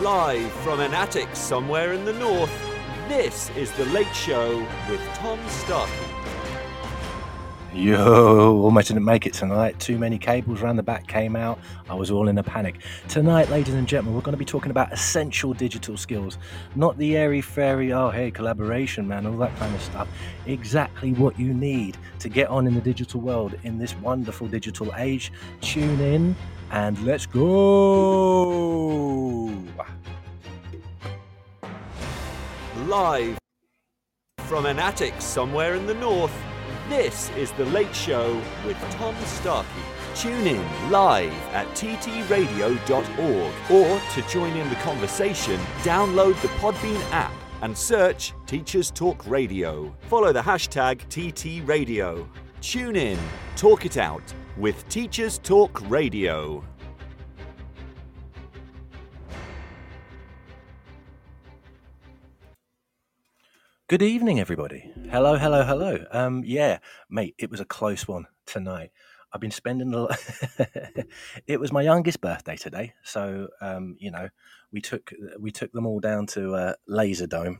Live from an attic somewhere in the north, this is The Late Show with Tom Starkey. Yo, almost didn't make it tonight. Too many cables around the back came out. I was all in a panic. Tonight, ladies and gentlemen, we're going to be talking about essential digital skills. Not the airy fairy, oh, hey, collaboration, man, all that kind of stuff. Exactly what you need to get on in the digital world in this wonderful digital age. Tune in and let's go. Live from an attic somewhere in the north, this is The Late Show with Tom Starkey. Tune in live at ttradio.org or to join in the conversation, download the Podbean app and search Teachers Talk Radio. Follow the hashtag TTRadio. Tune in, talk it out with Teachers Talk Radio. Good evening, everybody. Hello, hello, hello. Um, yeah, mate, it was a close one tonight. I've been spending a lot. it was my youngest birthday today, so um, you know, we took we took them all down to uh, Laserdome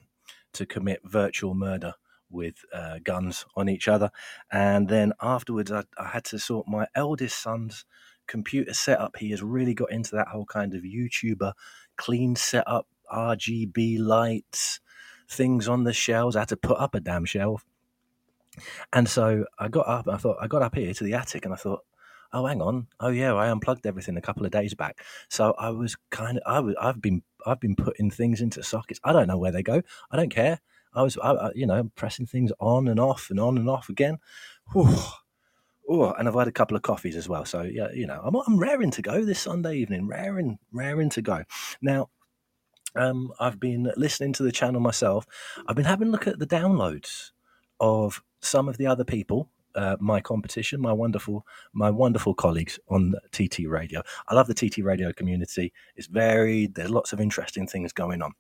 to commit virtual murder with uh, guns on each other, and then afterwards, I, I had to sort my eldest son's computer setup. He has really got into that whole kind of YouTuber clean setup, RGB lights things on the shelves. I had to put up a damn shelf. And so I got up, I thought, I got up here to the attic and I thought, oh, hang on. Oh, yeah, I unplugged everything a couple of days back. So I was kind of, I was, I've been, I've been putting things into sockets. I don't know where they go. I don't care. I was, I, I, you know, pressing things on and off and on and off again. Whew. Oh, and I've had a couple of coffees as well. So yeah, you know, I'm, I'm raring to go this Sunday evening, raring, raring to go. Now, um, I've been listening to the channel myself. I've been having a look at the downloads of some of the other people, uh, my competition, my wonderful, my wonderful colleagues on TT Radio. I love the TT Radio community. It's varied. There's lots of interesting things going on.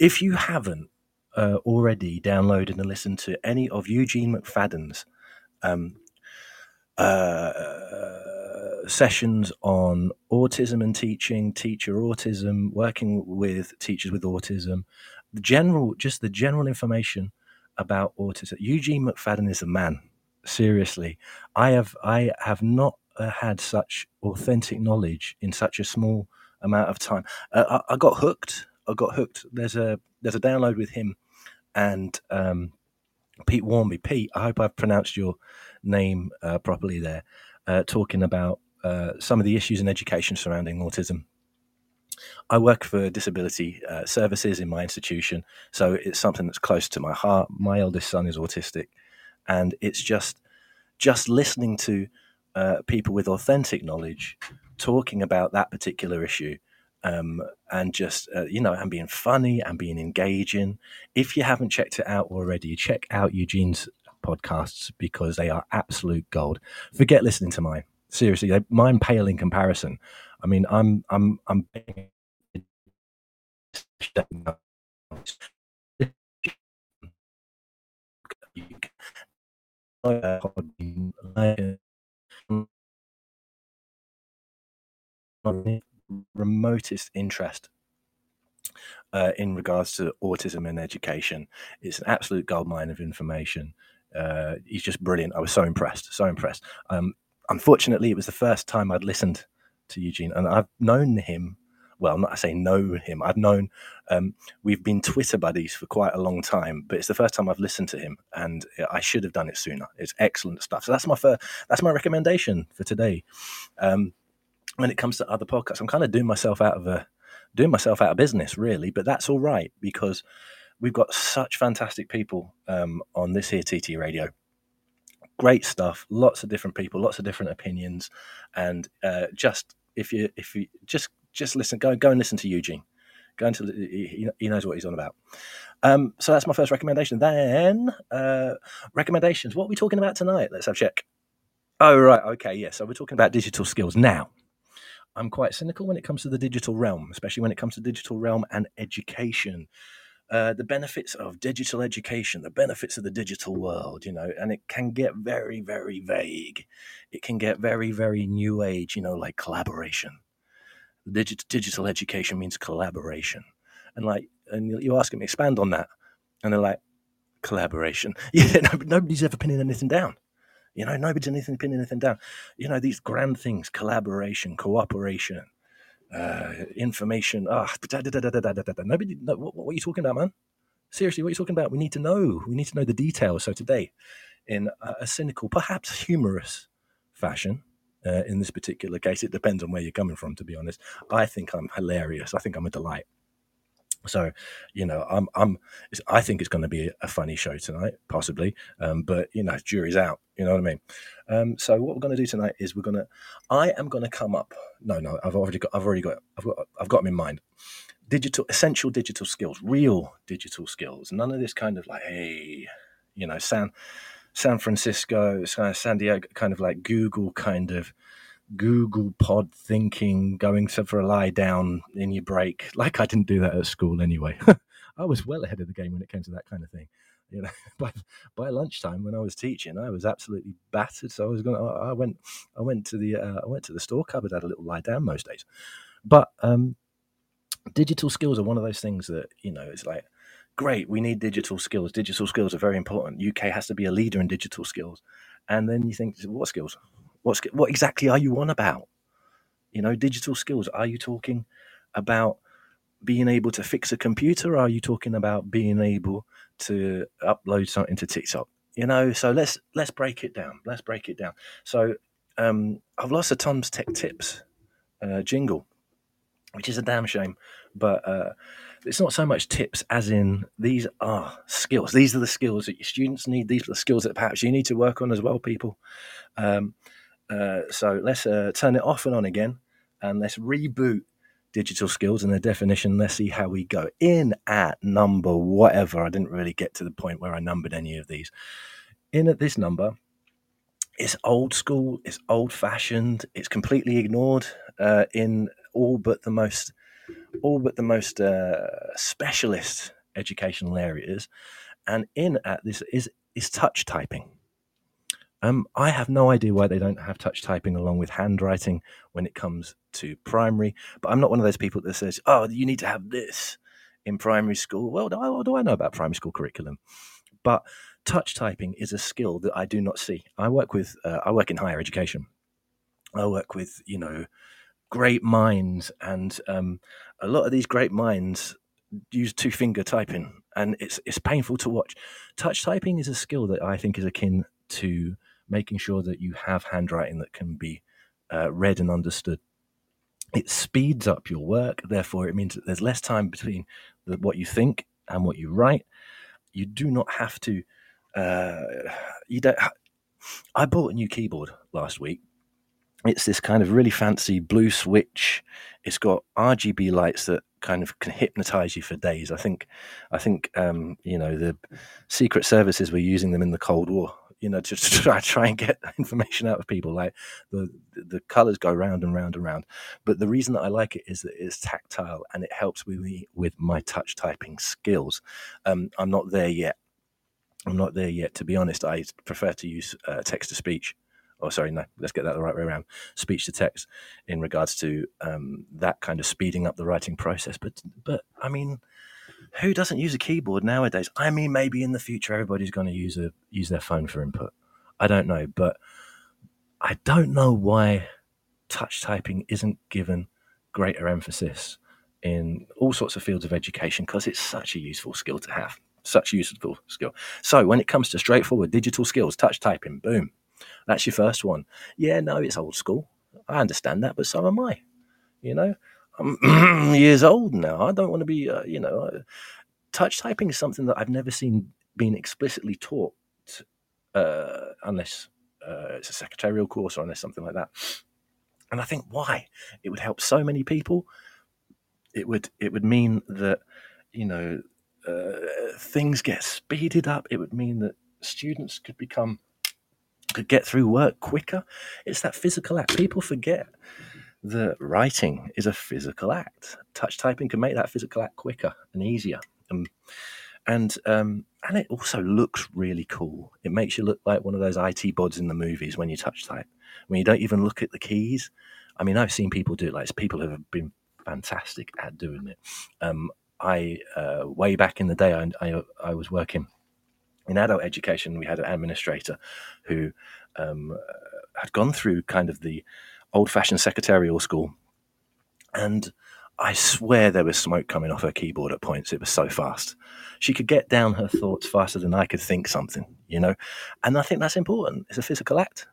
If you haven't uh, already downloaded and listened to any of Eugene McFadden's um, uh, sessions on autism and teaching, teacher autism, working with teachers with autism, the general, just the general information about autism. Eugene McFadden is a man. Seriously, I have I have not uh, had such authentic knowledge in such a small amount of time. Uh, I, I, got hooked. I got hooked. There's a there's a download with him and um, Pete Wharmby. Pete, I hope I've pronounced your name uh, properly there. Uh, talking about uh, some of the issues in education surrounding autism. I work for disability uh, services in my institution, so it's something that's close to my heart. My eldest son is autistic, and it's just just listening to uh, people with authentic knowledge talking about that particular issue, um, and just uh, you know, and being funny and being engaging. If you haven't checked it out already, check out Eugene's podcasts because they are absolute gold. Forget listening to mine seriously, they, mine pale in comparison. I mean, I'm I'm I'm. remotest interest uh, in regards to autism and education. It's an absolute goldmine of information. Uh, he's just brilliant. I was so impressed, so impressed. Um, unfortunately, it was the first time I'd listened to Eugene, and I've known him. Well, not I say know him. I've known um, we've been Twitter buddies for quite a long time, but it's the first time I've listened to him, and I should have done it sooner. It's excellent stuff. So that's my first, that's my recommendation for today. Um, when it comes to other podcasts, I'm kind of doing myself out of a doing myself out of business, really, but that's all right because we've got such fantastic people um, on this here TT Radio great stuff lots of different people lots of different opinions and uh, just if you if you just just listen go go and listen to eugene. Go into he, he knows what he's on about. Um, so that's my first recommendation. Then uh, recommendations. What are we talking about tonight? Let's have a check. Oh right. Okay yeah so we're talking about digital skills. Now i'm quite cynical when it comes to the digital realm especially when it comes to digital realm and education uh, the benefits of digital education, the benefits of the digital world, you know, and it can get very, very vague. It can get very, very new age, you know, like collaboration. Digital, digital education means collaboration. And like, and you- you ask them, expand on that. And they're like, collaboration. Yeah, no, nobody's ever pinning anything down. You know, nobody's anything pinning anything down. You know, these grand things, collaboration, cooperation, uh, information. Ah. Nobody, no, what, what are you talking about, man? Seriously, what are you talking about? We need to know. We need to know the details. So today, in a, a cynical, perhaps humorous fashion, uh, in this particular case, it depends on where you're coming from. To be honest, I think I'm hilarious. I think I'm a delight. So, you know, I'm, I'm, I think it's going to be a funny show tonight, possibly. Um, but you know, jury's out. You know what I mean? Um, so what we're going to do tonight is we're going to, I am going to come up. No, no, I've already got, I've already got, I've got, I've got them in mind. Digital, essential digital skills, real digital skills. None of this kind of like, hey, you know, San, San Francisco, San San Diego, kind of like Google kind of Google pod thinking, going for a lie down in your break. Like I didn't do that at school anyway. I was well ahead of the game when it came to that kind of thing. You know, by by lunchtime when I was teaching, I was absolutely battered. So I was going. I went. I went to the. Uh, I went to the store cupboard. Had a little lie down most days. But um, digital skills are one of those things that you know. It's like great. We need digital skills. Digital skills are very important. UK has to be a leader in digital skills. And then you think, what skills? What sk- what exactly are you on about? You know, digital skills. Are you talking about being able to fix a computer? Are you talking about being able to upload something to TikTok? You know, so let's let's break it down. Let's break it down. So um, I've lost a Tom's Tech Tips uh, jingle, which is a damn shame. But uh, it's not so much tips as in these are skills. These are the skills that your students need. These are the skills that perhaps you need to work on as well, people. Um, uh, so let's uh, turn it off and on again, and let's reboot digital skills and their definition. Let's see how we go. In at number whatever. I didn't really get to the point where I numbered any of these. In at this number, it's old school. It's old fashioned. It's completely ignored uh, in all but the most all but the most uh, specialist educational areas. And in at this is is touch typing. Um, I have no idea why they don't have touch typing along with handwriting when it comes to primary. But I'm not one of those people that says, "Oh, you need to have this in primary school." Well, what do I know about primary school curriculum? But touch typing is a skill that I do not see. I work with uh, I work in higher education. I work with you know great minds, and um, a lot of these great minds use two finger typing, and it's it's painful to watch. Touch typing is a skill that I think is akin to making sure that you have handwriting that can be uh, read and understood. It speeds up your work, therefore, it means that there's less time between the, what you think and what you write. You do not have to. Uh, you don't. I bought a new keyboard last week. It's this kind of really fancy blue switch. It's got RGB lights that kind of can hypnotize you for days. I think, I think, um, you know, the secret services were using them in the Cold War you know, to, try, try and get information out of people. Like the the colors go round and round and round. But the reason that I like it is that it's tactile and it helps with me with my touch typing skills. Um, I'm not there yet. I'm not there yet. To be honest, I prefer to use uh, text to speech. Oh, sorry, no. Let's get that the right way around. Speech to text in regards to um, that kind of speeding up the writing process. But but I mean, who doesn't use a keyboard nowadays? I mean, maybe in the future everybody's going to use a use their phone for input. I don't know, but I don't know why touch typing isn't given greater emphasis in all sorts of fields of education because it's such a useful skill to have. Such a useful skill. So when it comes to straightforward digital skills, touch typing, boom, that's your first one. Yeah, no, it's old school. I understand that, but so am I. You know, I'm years old now. I don't want to be, uh, you know, uh, touch typing is something that I've never seen being explicitly taught uh, unless uh, it's a secretarial course or unless something like that. And I think why it would help so many people. It would it would mean that you know uh, things get speeded up. It would mean that students could become could get through work quicker. It's that physical act. People forget that writing is a physical act. Touch typing can make that physical act quicker and easier. Um, and um, and it also looks really cool. It makes you look like one of those IT bods in the movies when you touch type, when you don't even look at the keys. I mean, I've seen people do it. Like people have been fantastic at doing it. Um, I uh, way back in the day, I, I, I was working in adult education. We had an administrator who um, had gone through kind of the old-fashioned secretarial school, and I swear there was smoke coming off her keyboard at points. It was so fast. She could get down her thoughts faster than I could think something, you know? And I think that's important. It's a physical act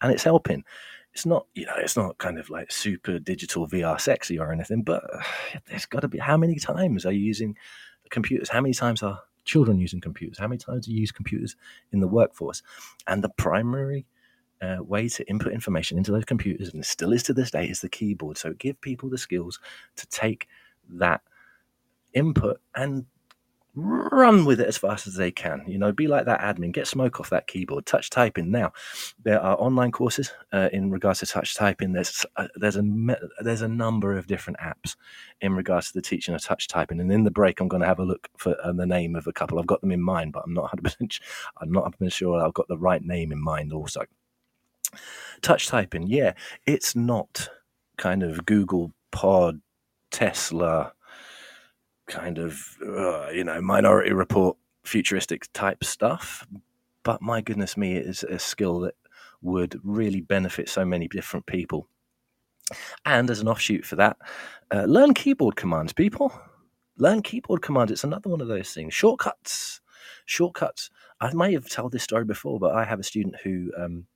and it's helping. It's not, you know, it's not kind of like super digital VR sexy or anything, but uh, there's got to be how many times are you using computers? How many times are children using computers? How many times do you use computers in the workforce? And the primary uh, way to input information into those computers, and still is to this day, is the keyboard. So give people the skills to take that input and run with it as fast as they can. You know, be like that admin, get smoke off that keyboard. Touch typing now. There are online courses uh, in regards to touch typing. There's uh, there's a there's a number of different apps in regards to the teaching of touch typing. And in the break, I'm going to have a look for uh, the name of a couple. I've got them in mind, but I'm not 100 percent I'm not 100 sure I've got the right name in mind also. Touch typing, yeah, it's not kind of Google Pod, Tesla, kind of, uh, you know, minority report futuristic type stuff. But my goodness me, it is a skill that would really benefit so many different people. And as an offshoot for that, uh, learn keyboard commands, people. Learn keyboard commands. It's another one of those things. Shortcuts. Shortcuts. I may have told this story before, but I have a student who um,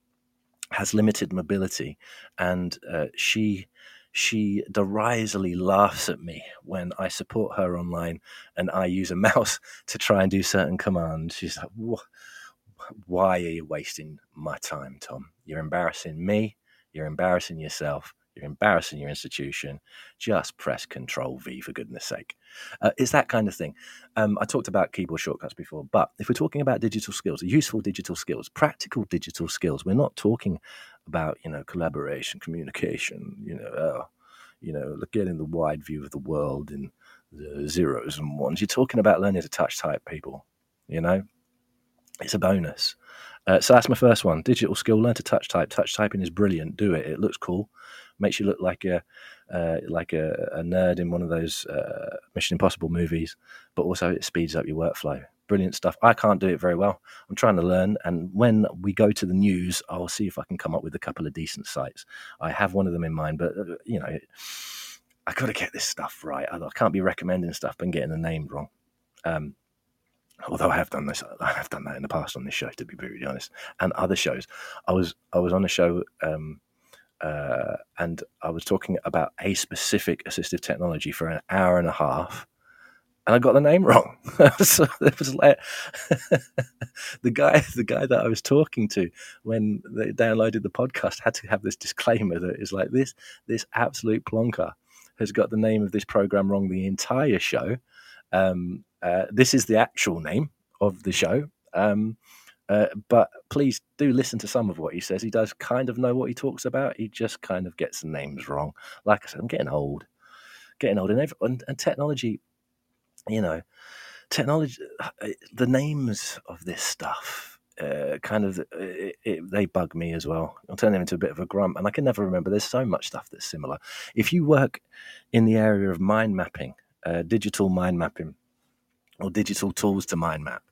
has limited mobility, and uh, she she derisively laughs at me when I support her online and I use a mouse to try and do certain commands. She's like, "Why are you wasting my time, Tom? You're embarrassing me. You're embarrassing yourself. You're embarrassing your institution. Just press Control V for goodness sake. Uh, it's that kind of thing. Um, I talked about keyboard shortcuts before, but if we're talking about digital skills, useful digital skills, practical digital skills, we're not talking about you know collaboration, communication, you know, uh, you know, getting the wide view of the world in the zeros and ones. You're talking about learning to touch type people. You know, it's a bonus. Uh, so that's my first one. Digital skill, learn to touch type. Touch typing is brilliant. Do it. It looks cool makes you look like a uh, like a, a, nerd in one of those uh, Mission Impossible movies, but also it speeds up your workflow. Brilliant stuff. I can't do it very well. I'm trying to learn, and when we go to the news, I'll see if I can come up with a couple of decent sites. I have one of them in mind, but uh, you know, I got to get this stuff right. I can't be recommending stuff and getting the name wrong. Um, although I have done this, I have done that in the past on this show, to be brutally honest, and other shows. I was I was on a show um, uh, and I was talking about a specific assistive technology for an hour and a half, and I got the name wrong. so it was like the guy, the guy that I was talking to when they downloaded the podcast had to have this disclaimer that is like this: this absolute plonker has got the name of this program wrong the entire show. Um, uh, this is the actual name of the show. Um, uh, but please do listen to some of what he says. He does kind of know what he talks about. He just kind of gets the names wrong. Like I said, I'm getting old, getting old, and, every, and, and technology, you know, technology, uh, the names of this stuff. Uh, kind of it, it, they bug me as well. I'll turn them into a bit of a grump, and I can never remember. There's so much stuff that's similar. If you work in the area of mind mapping, uh, digital mind mapping, or digital tools to mind map,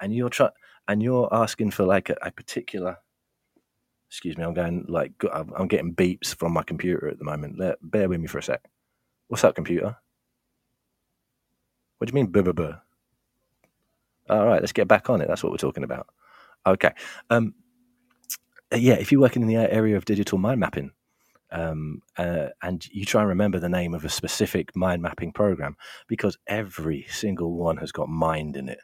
and you're trying and you're asking for like a, a particular excuse me, I'm going like I'm getting beeps from my computer at the moment. Let, bear with me for a sec. What's up, computer? What do you mean? All right, let's get back on it. That's what we're talking about. Okay. Um, yeah, if you're working in the area of digital mind mapping, um, uh, and you try and remember the name of a specific mind mapping program, because every single one has got mind in it.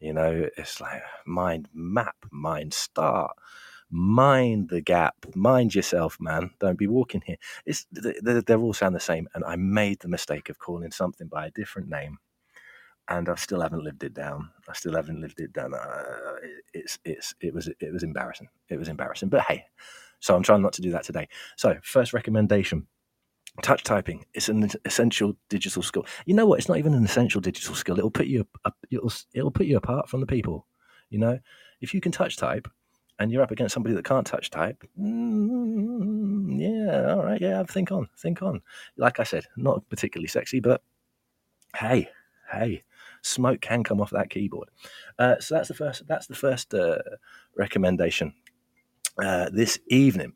You know, it's like mind map, mind start, mind the gap, mind yourself, man. Don't be walking here. It's they, all sound the same, and I made the mistake of calling something by a different name, and I still haven't lived it down. I still haven't lived it down. Uh, it's it's it was it was embarrassing. It was embarrassing, but hey. So I'm trying not to do that today. So first recommendation touch typing it's an essential digital skill you know what it's not even an essential digital skill it'll put you up it'll, it'll put you apart from the people you know if you can touch type and you're up against somebody that can't touch type mm, yeah yeah, all right, yeah, think on, think on. Like I said, not particularly sexy, but hey, hey, smoke can come off that keyboard. Uh, so that's the first. That's the first uh, recommendation uh, this evening.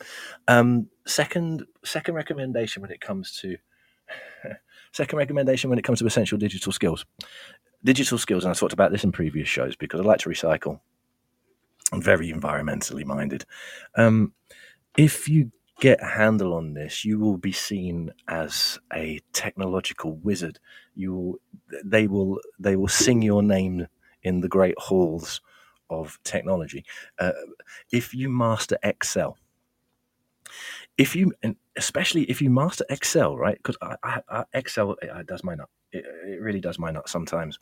Um, second, second recommendation when it comes to second recommendation when it comes to essential digital skills. Digital skills, and I talked about this in previous shows because I like to recycle. I'm very environmentally minded. Um, if you get a handle on this, you will be seen as a technological wizard. You will, they will, they will sing your name in the great halls of technology. Uh, if you master Excel, if you, and especially if you master Excel, right? Because Excel it does my nut. It, it, really does my nut sometimes.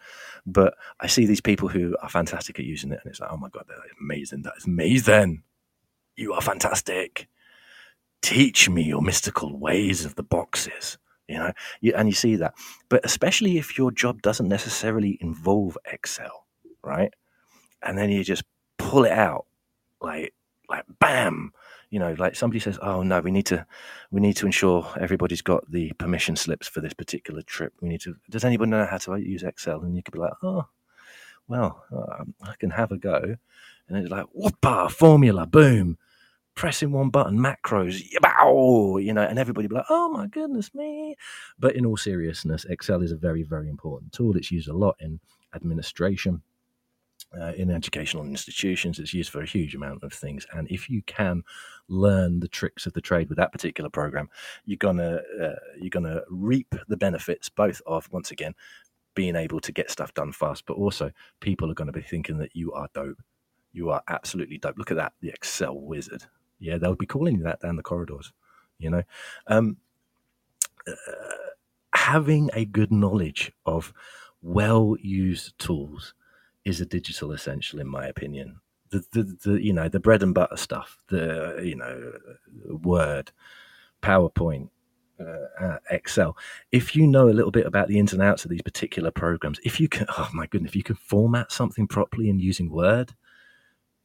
But I see these people who are fantastic at using it, and it's like, oh my god, is amazing! That is amazing! You are fantastic. Teach me your mystical ways of the boxes. You know, you, and you see that. But especially if your job doesn't necessarily involve Excel, right? And then you just pull it out, like, like, bam you know, like somebody says, "Oh no, we need to, we need to ensure everybody's got the permission slips for this particular trip. We need to. Does anybody know how to use Excel?" And you could be like, "Oh, well, uh, I can have a go." And it's like, whoopa, formula, boom, pressing one button, macros, you know, and everybody be like, "Oh my goodness me!" But in all seriousness, Excel is a very, very important tool. It's used a lot in administration uh, in educational institutions. It's used for a huge amount of things. And if you can learn the tricks of the trade with that particular program, you're gonna uh, you're gonna reap the benefits both of once again being able to get stuff done fast, but also people are going to be thinking that you are dope. You are absolutely dope. Look at that, the Excel wizard. Yeah, they'll be calling you that down the corridors. You know. Um, uh, having a good knowledge of well used tools is a digital essential, in my opinion. The, the, the you know the bread and butter stuff, the you know Word, PowerPoint, uh, uh, Excel. If you know a little bit about the ins and outs of these particular programs, if you can, oh my goodness, if you can format something properly in using Word,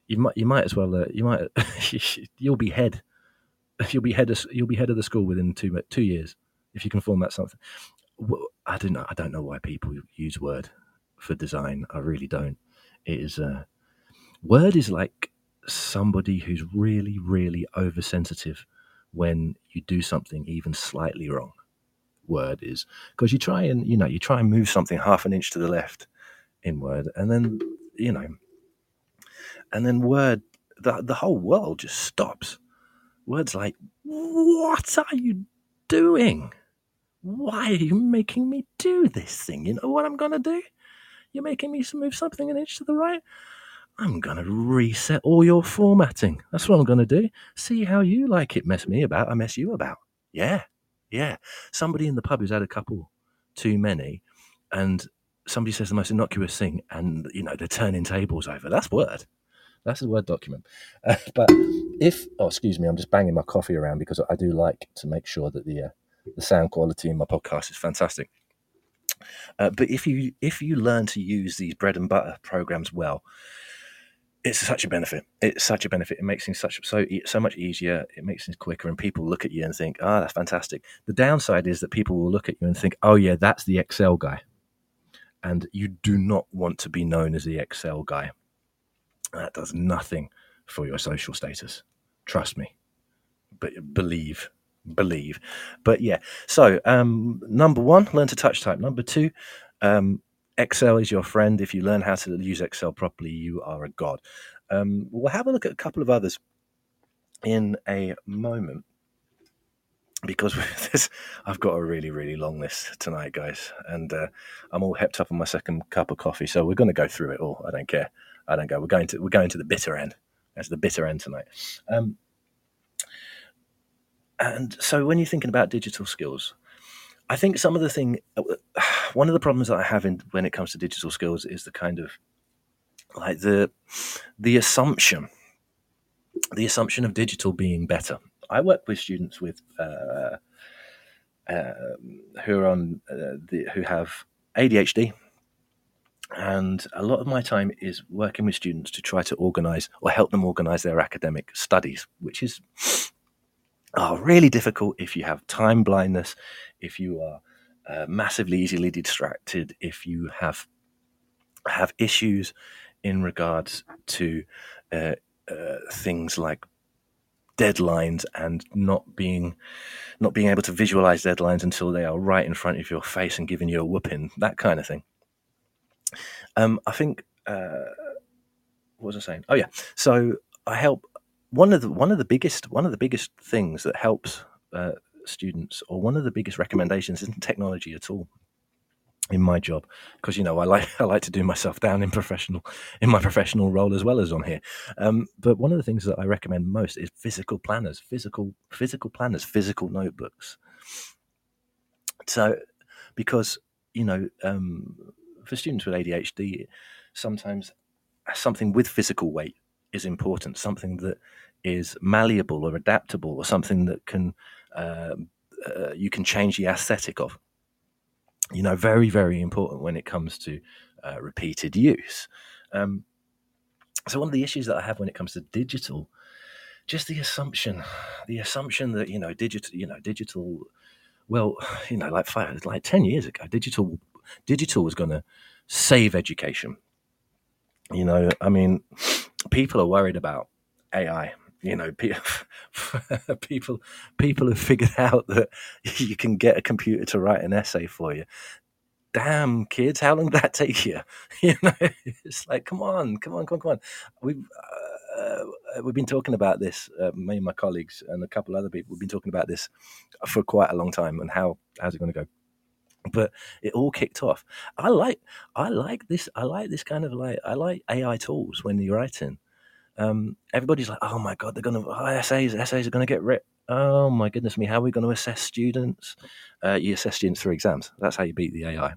you might you might as well uh, you might you'll be head you'll be head of, you'll be head of the school within two two years if you can format something. I don't know. I don't know why people use Word for design. I really don't. It is a uh, word is like somebody who's really, really oversensitive when you do something even slightly wrong. Word is because you try and you know you try and move something half an inch to the left in Word, and then you know, and then Word the the whole world just stops. Words like, "What are you doing? Why are you making me do this thing? You know what I'm gonna do? You're making me move something an inch to the right. I'm going to reset all your formatting. That's what I'm going to do. See how you like it. Mess me about. I mess you about. Yeah. Yeah. Somebody in the pub who's had a couple too many and somebody says the most innocuous thing and, you know, they're turning tables over. That's word. That's a Word document. Uh, but if, oh, excuse me, I'm just banging my coffee around because I do like to make sure that the, uh, the sound quality in my podcast is fantastic. Uh, but if you if you learn to use these bread and butter programs well, it's such a benefit. It's such a benefit. It makes things such so so much easier. It makes things quicker, and people look at you and think, "Ah, oh, that's fantastic." The downside is that people will look at you and think, "Oh yeah, that's the Excel guy," and you do not want to be known as the Excel guy. That does nothing for your social status. Trust me. But believe believe. But yeah, so um, number one, learn to touch type. Number two, um, Excel is your friend. If you learn how to use Excel properly, you are a god. Um, we'll have a look at a couple of others in a moment because this, I've got a really, really long list tonight, guys, and uh, I'm all hepped up on my second cup of coffee. So we're going to go through it all. I don't care. I don't go. We're going to we're going to the bitter end. That's the bitter end tonight. Um, and so when you're thinking about digital skills, I think some of the thing, one of the problems that I have in when it comes to digital skills is the kind of like the the assumption, the assumption of digital being better. I work with students with uh, uh, who are on uh, the, who have ADHD, and a lot of my time is working with students to try to organize or help them organize their academic studies, which is are really difficult if you have time blindness, if you are uh, massively easily distracted, if you have have issues in regards to uh, uh, things like deadlines and not being not being able to visualize deadlines until they are right in front of your face and giving you a whooping, that kind of thing. Um, I think uh, what was I saying? Oh yeah, so I help one of the one of the biggest one of the biggest things that helps uh, students, or one of the biggest recommendations, isn't technology at all in my job because you know I like I like to do myself down in professional in my professional role as well as on here. Um, but one of the things that I recommend most is physical planners, physical physical planners, physical notebooks. So, because you know, um, for students with ADHD, sometimes something with physical weight is important. Something that is malleable or adaptable, or something that can uh, uh, you can change the aesthetic of you know, very, very important when it comes to uh, repeated use. Um, so one of the issues that I have when it comes to digital, just the assumption, the assumption that you know, digital, you know, digital. Well, you know, like five, like ten years ago, digital, digital was going to save education. You know, I mean, people are worried about AI you know people people have figured out that you can get a computer to write an essay for you. Damn kids how long did that take you? You know it's like come on come on come on come on. We've uh, we've been talking about this uh, me and my colleagues and a couple other people we've been talking about this for quite a long time and how how's it going to go. But it all kicked off. I like i like this i like this kind of like i like ai tools when you're writing um, everybody's like, oh my god, they're going to oh, essays, essays are going to get ripped. Oh my goodness me, how are we going to assess students? Uh, you assess students through exams. That's how you beat the AI.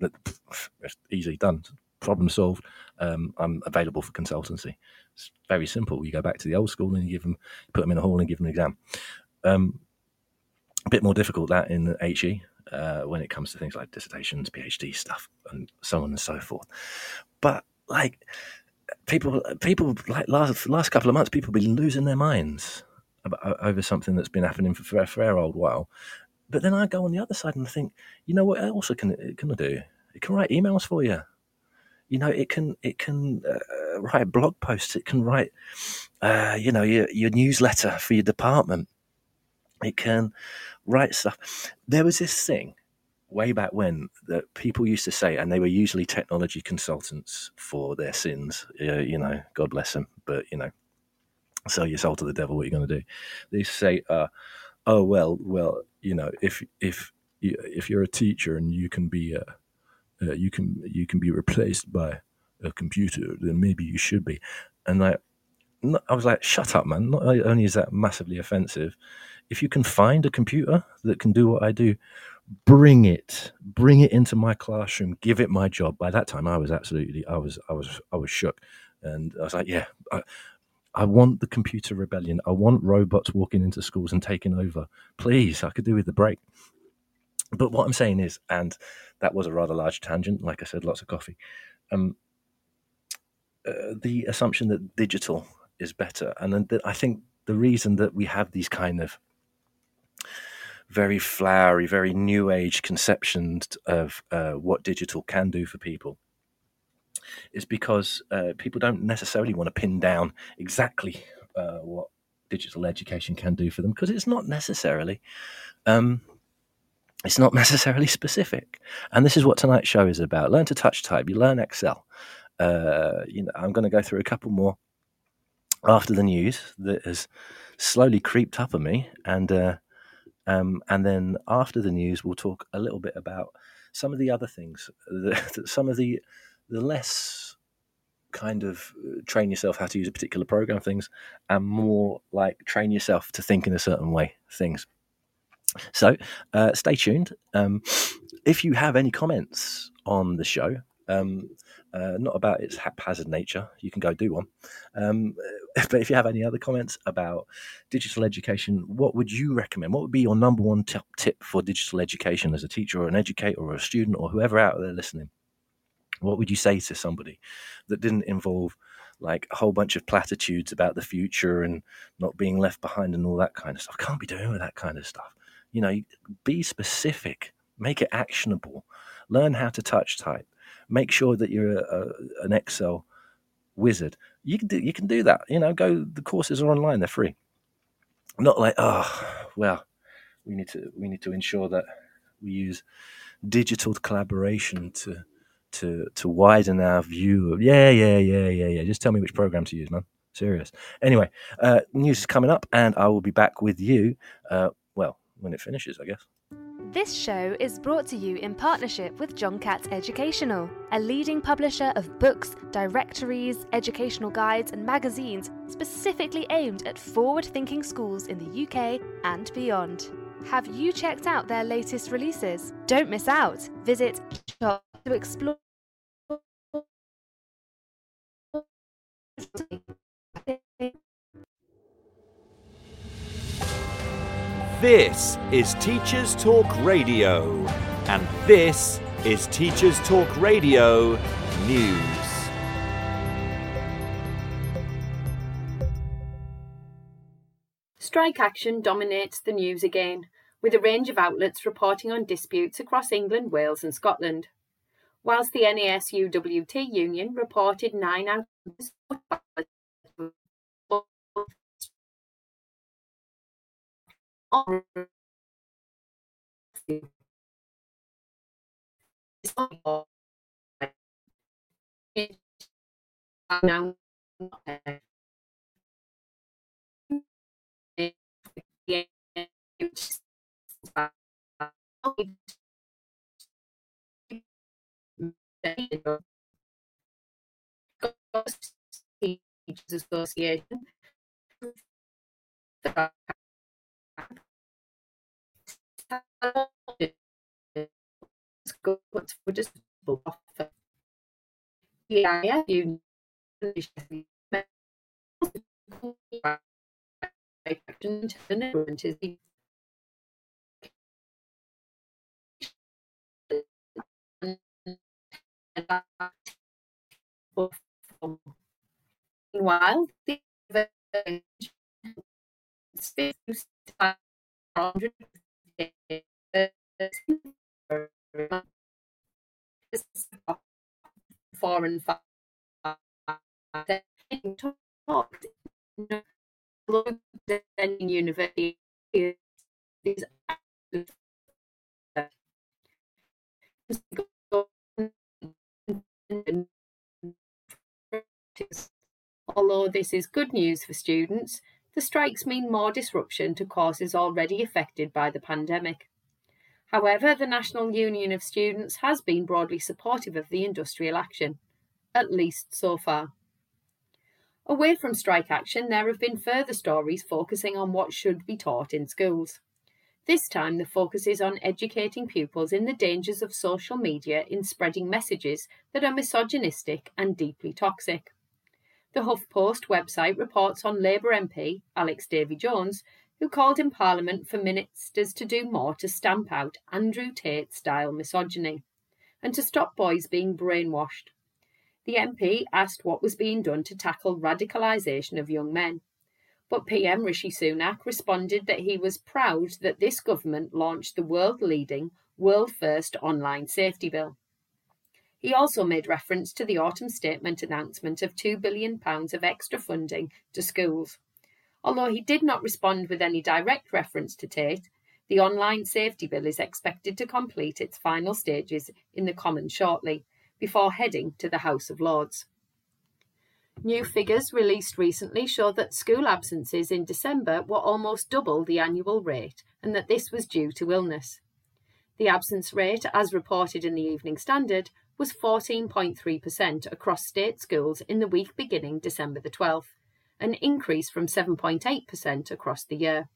It's easily done. Problem solved. Um, I'm available for consultancy. It's very simple. You go back to the old school and you give them, put them in a hall and give them an exam. Um, a bit more difficult that in HE uh, when it comes to things like dissertations, PhD stuff, and so on and so forth. But like people people like last last couple of months people have been losing their minds about, over something that's been happening for, for a fair old while. But then i go on the other side and think you know what else can it can do? It can write emails for you. You know it can it can uh, write blog posts. It can write uh, you know your, your newsletter for your department. It can write stuff. There was this thing way back when that people used to say, and they were usually technology consultants for their sins. Uh, you know, God bless them, but you know, sell your soul to the devil. What are you going to do? They say, uh, "Oh well, well, you know, if if if you're a teacher and you can be uh, uh, you can you can be replaced by a computer, then maybe you should be." And I, I was like, "Shut up, man!" Not only is that massively offensive, if you can find a computer that can do what I do bring it bring it into my classroom give it my job. By that time i was absolutely i was i was i was shook. And i was like yeah I, I want the computer rebellion. I want robots walking into schools and taking over. Please i could do with the break. But what i'm saying is and that was a rather large tangent like i said lots of coffee um, uh, the assumption that digital is better. And then i think the reason that we have these kind of very flowery, very new age conceptions of uh, what digital can do for people. Is because uh, people don't necessarily want to pin down exactly uh, what digital education can do for them because it's not necessarily um, it's not necessarily specific. And this is what tonight's show is about. Learn to touch type. You learn excel. Uh, you know i'm going to go through a couple more after the news that has slowly creeped up on me and uh, um, and then after the news, we'll talk a little bit about some of the other things, some of the the less kind of uh, train yourself how to use a particular program things, and more like train yourself to think in a certain way things. So uh, stay tuned. Um, if you have any comments on the show, um, uh, not about its haphazard nature. You can go do one. Um, but if you have any other comments about digital education, what would you recommend? What would be your number one t- tip for digital education as a teacher or an educator or a student or whoever out there listening? What would you say to somebody that didn't involve like a whole bunch of platitudes about the future and not being left behind and all that kind of stuff. I can't be doing with that kind of stuff. You know, be specific, make it actionable, learn how to touch type, make sure that you're a, a, an Excel wizard. You can do you can do that. You know, go the courses are online, they're free. Not like, oh, well, we need to we need to ensure that we use digital collaboration to to to widen our view of yeah yeah yeah yeah yeah just tell me which program to use man serious anyway uh, news is coming up and i will be back with you uh, well when it finishes i guess this show is brought to you in partnership with John Catt Educational, a leading publisher of books, directories, educational guides, and magazines specifically aimed at forward thinking schools in the UK and beyond. Have you checked out their latest releases? Don't miss out. Visit Shop to explore. This is Teachers Talk Radio, and this is Teachers Talk Radio News. Strike action dominates the news again, with a range of outlets reporting on disputes across England, Wales, and Scotland. Whilst the NASUWT union reported nine out of Association Yeah, you Meanwhile, the university is Although this is good news for students, the strikes mean more disruption to courses already affected by the pandemic. However, the National Union of Students has been broadly supportive of the industrial action, at least so far. Away from strike action, there have been further stories focusing on what should be taught in schools. This time, the focus is on educating pupils in the dangers of social media in spreading messages that are misogynistic and deeply toxic. The HuffPost website reports on Labour MP Alex Davies-Jones, who called in Parliament for ministers to do more to stamp out Andrew Tate style misogyny and to stop boys being brainwashed. The MP asked what was being done to tackle radicalisation of young men. But PM Rishi Sunak responded that he was proud that this government launched the world leading, world first online safety bill. He also made reference to the autumn statement announcement of £2 billion of extra funding to schools. Although he did not respond with any direct reference to Tate, the online safety bill is expected to complete its final stages in the Commons shortly, before heading to the House of Lords. New figures released recently show that school absences in December were almost double the annual rate and that this was due to illness. The absence rate, as reported in the Evening Standard, was 14.3% across state schools in the week beginning December the 12th, an increase from 7.8% across the year.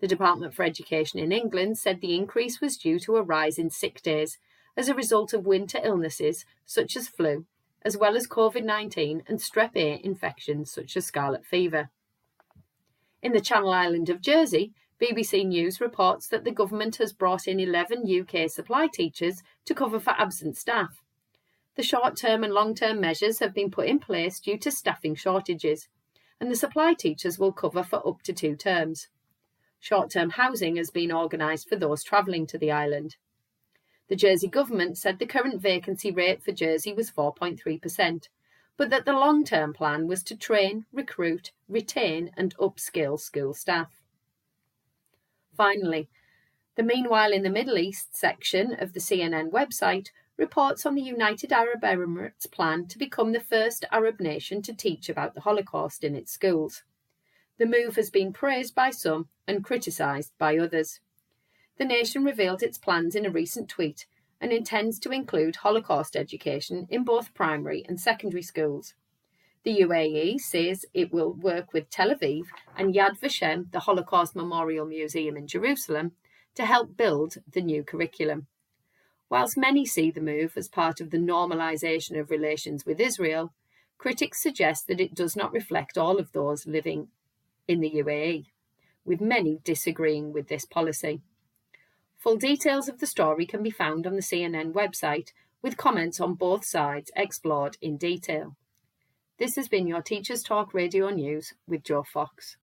The Department for Education in England said the increase was due to a rise in sick days as a result of winter illnesses such as flu, as well as COVID 19 and strep A infections such as scarlet fever. In the Channel Island of Jersey, BBC News reports that the government has brought in 11 UK supply teachers to cover for absent staff. The short term and long term measures have been put in place due to staffing shortages, and the supply teachers will cover for up to two terms. Short term housing has been organised for those travelling to the island. The Jersey government said the current vacancy rate for Jersey was 4.3%, but that the long term plan was to train, recruit, retain, and upskill school staff. Finally, the Meanwhile in the Middle East section of the CNN website reports on the United Arab Emirates plan to become the first Arab nation to teach about the Holocaust in its schools. The move has been praised by some and criticised by others. The nation revealed its plans in a recent tweet and intends to include Holocaust education in both primary and secondary schools. The UAE says it will work with Tel Aviv and Yad Vashem, the Holocaust Memorial Museum in Jerusalem, to help build the new curriculum. Whilst many see the move as part of the normalisation of relations with Israel, critics suggest that it does not reflect all of those living in the UAE, with many disagreeing with this policy. Full details of the story can be found on the CNN website, with comments on both sides explored in detail. This has been your Teachers Talk Radio News with Joe Fox.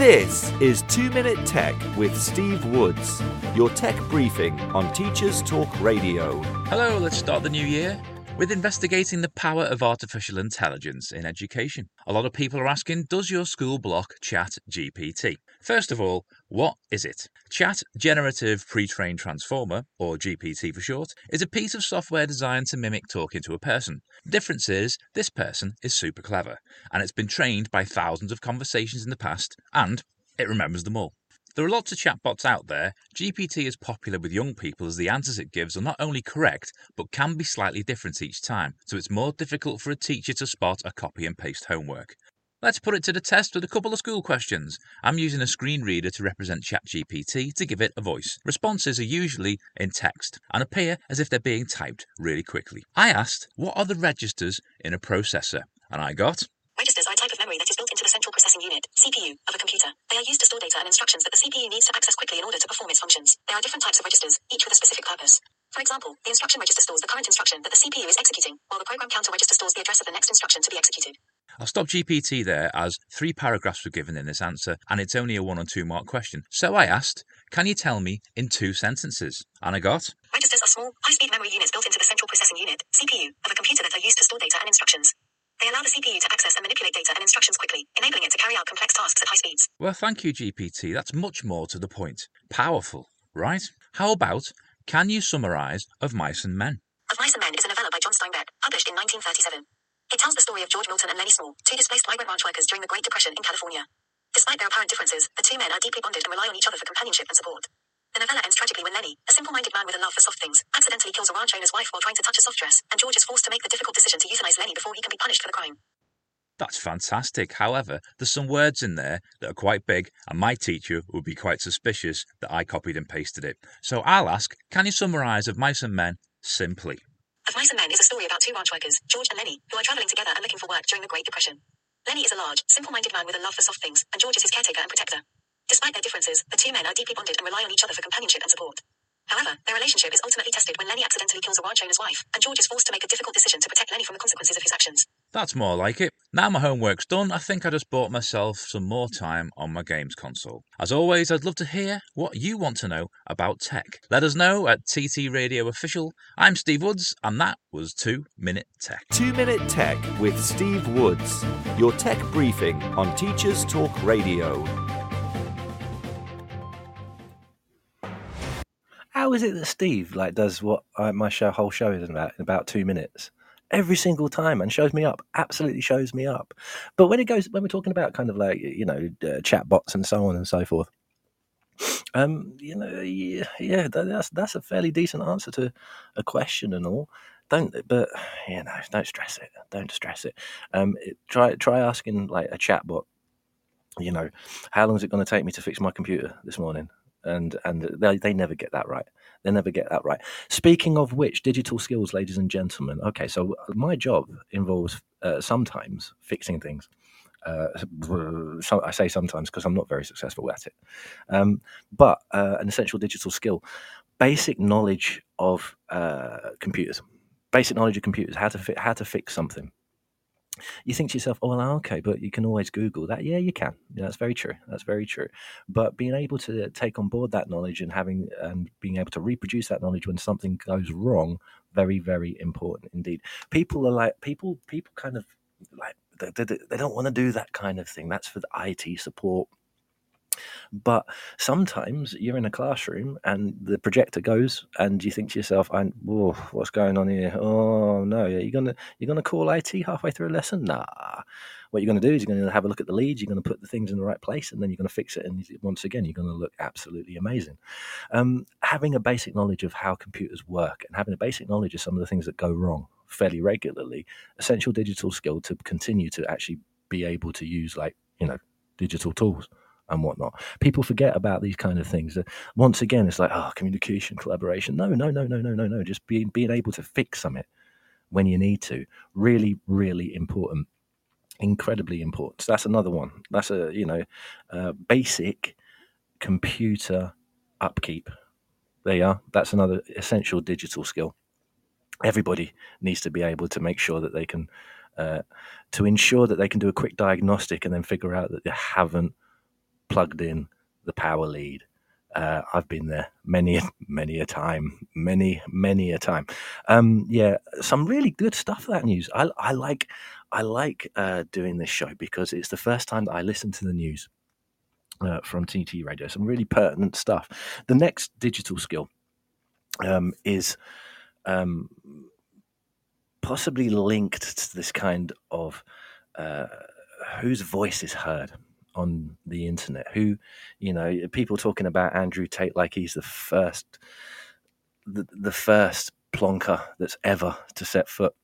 This is 2 Minute Tech with Steve Woods, your tech briefing on Teachers Talk Radio. Hello, let's start the new year with investigating the power of artificial intelligence in education. A lot of people are asking Does your school block Chat GPT? First of all, what is it? Chat Generative Pre trained Transformer, or GPT for short, is a piece of software designed to mimic talking to a person. The difference is, this person is super clever, and it's been trained by thousands of conversations in the past, and it remembers them all. There are lots of chatbots out there. GPT is popular with young people as the answers it gives are not only correct, but can be slightly different each time, so it's more difficult for a teacher to spot a copy and paste homework. Let's put it to the test with a couple of school questions. I'm using a screen reader to represent ChatGPT to give it a voice. Responses are usually in text and appear as if they're being typed really quickly. I asked, What are the registers in a processor? And I got. Registers CPU, of a computer. They are used to store data and instructions that the CPU needs to access quickly in order to perform its functions. There are different types of registers, each with a specific purpose. For example, the instruction register stores the current instruction that the CPU is executing, while the program counter register stores the address of the next instruction to be executed. I'll stop GPT there as three paragraphs were given in this answer and it's only a one or two mark question. So I asked, Can you tell me in two sentences? And I got. Registers are small, high speed memory units built into the central processing unit, CPU, of a computer that are used to store data and instructions. They allow the CPU to access and manipulate data and instructions quickly, enabling it to carry out complex tasks at high speeds. Well, thank you, GPT. That's much more to the point. Powerful, right? How about Can you summarize Of Mice and Men? Of Mice and Men is a novella by John Steinbeck, published in 1937. It tells the story of George Milton and Lenny Small, two displaced migrant ranch workers during the Great Depression in California. Despite their apparent differences, the two men are deeply bonded and rely on each other for companionship and support. The novella ends tragically when Lenny, a simple minded man with a love for soft things, accidentally kills a ranch owner's wife while trying to touch a soft dress, and George is forced to make the difficult decision to euthanize Lenny before he can be punished for the crime. That's fantastic. However, there's some words in there that are quite big, and my teacher would be quite suspicious that I copied and pasted it. So I'll ask Can you summarise Of Mice and Men simply? Of Mice and Men is a story about two ranch workers, George and Lenny, who are traveling together and looking for work during the Great Depression. Lenny is a large, simple minded man with a love for soft things, and George is his caretaker and protector. Despite their differences, the two men are deeply bonded and rely on each other for companionship and support. However, their relationship is ultimately tested when Lenny accidentally kills a ranch owner's wife, and George is forced to make a difficult decision to protect Lenny from the consequences of his actions. That's more like it. Now my homework's done, I think I just bought myself some more time on my games console. As always, I'd love to hear what you want to know about tech. Let us know at TT Radio Official. I'm Steve Woods, and that was 2 Minute Tech. 2 Minute Tech with Steve Woods, your tech briefing on Teachers Talk Radio. How is it that Steve like does what I, my show whole show is about in about two minutes every single time and shows me up? Absolutely shows me up. But when it goes when we're talking about kind of like you know uh, chat bots and so on and so forth, um, you know, yeah, yeah, that's that's a fairly decent answer to a question and all. Don't, but you know, don't stress it. Don't stress it. Um, it, try try asking like a chat bot. You know, how long is it going to take me to fix my computer this morning? And and they, they never get that right. They never get that right. Speaking of which, digital skills, ladies and gentlemen. Okay, so my job involves uh, sometimes fixing things. Uh, so I say sometimes because I'm not very successful at it. Um, but uh, an essential digital skill. basic knowledge of uh, computers, basic knowledge of computers, how to fi- how to fix something. You think to yourself, "Oh, well, okay," but you can always Google that. Yeah, you can. Yeah, that's very true. That's very true. But being able to take on board that knowledge and having and being able to reproduce that knowledge when something goes wrong, very, very important indeed. People are like people. People kind of like they, they, they don't want to do that kind of thing. That's for the IT support but sometimes you're in a classroom and the projector goes, and you think to yourself, "I, whoa, what's going on here? Oh no, you're gonna you're gonna call IT halfway through a lesson? Nah. What you're going to do is you're going to have a look at the leads, you're going to put the things in the right place, and then you're going to fix it. And once again, you're going to look absolutely amazing. Um, having a basic knowledge of how computers work and having a basic knowledge of some of the things that go wrong fairly regularly, essential digital skill to continue to actually be able to use like you know digital tools and whatnot. People forget about these kind of things. Once again, it's like, oh, communication, collaboration. No, no, no, no, no, no, no. Just being being able to fix something when you need to. Really, really important. Incredibly important. So that's another one. That's a you know, uh, basic computer upkeep. There you are. That's another essential digital skill. Everybody needs to be able to make sure that they can, uh, to ensure that they can do a quick diagnostic and then figure out that they haven't plugged in the power lead. Uh, I've been there many, many a time, many, many a time. Um, yeah, some really good stuff. That news. I, I like, I like uh, doing this show because it's the first time that I listen to the news uh, from TT Radio. Some really pertinent stuff. The next digital skill um, is um, possibly linked to this kind of uh, whose voice is heard on the internet who you know people talking about andrew tate like he's the first the, the first plonker that's ever to set foot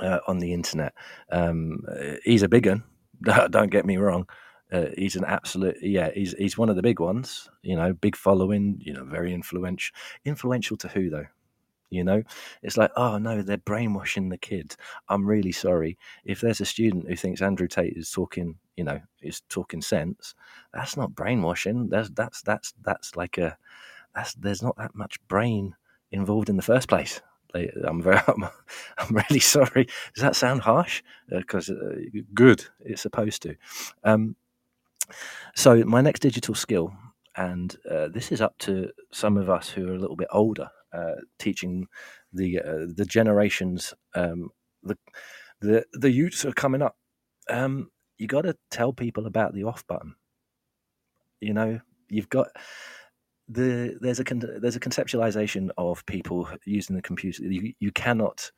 uh, on the internet. Um, he's a big one don't get me wrong. Uh, he's an absolute yeah he's he's one of the big ones you know big following you know very influential influential to who though you know it's like oh no they're brainwashing the kids i'm really sorry if there's a student who thinks andrew tate is talking you know is talking sense that's not brainwashing that's that's that's that's like a that's there's not that much brain involved in the first place I'm very, I'm, I'm really sorry. Does that sound harsh? Because uh, uh, good, it's supposed to. Um, so my next digital skill, and uh, this is up to some of us who are a little bit older teaching the uh, the generations um, the the the youths are coming up. Um, you got to tell people about the off button. You know, you've got the there's a there's a conceptualization of people using the computer. You you cannot,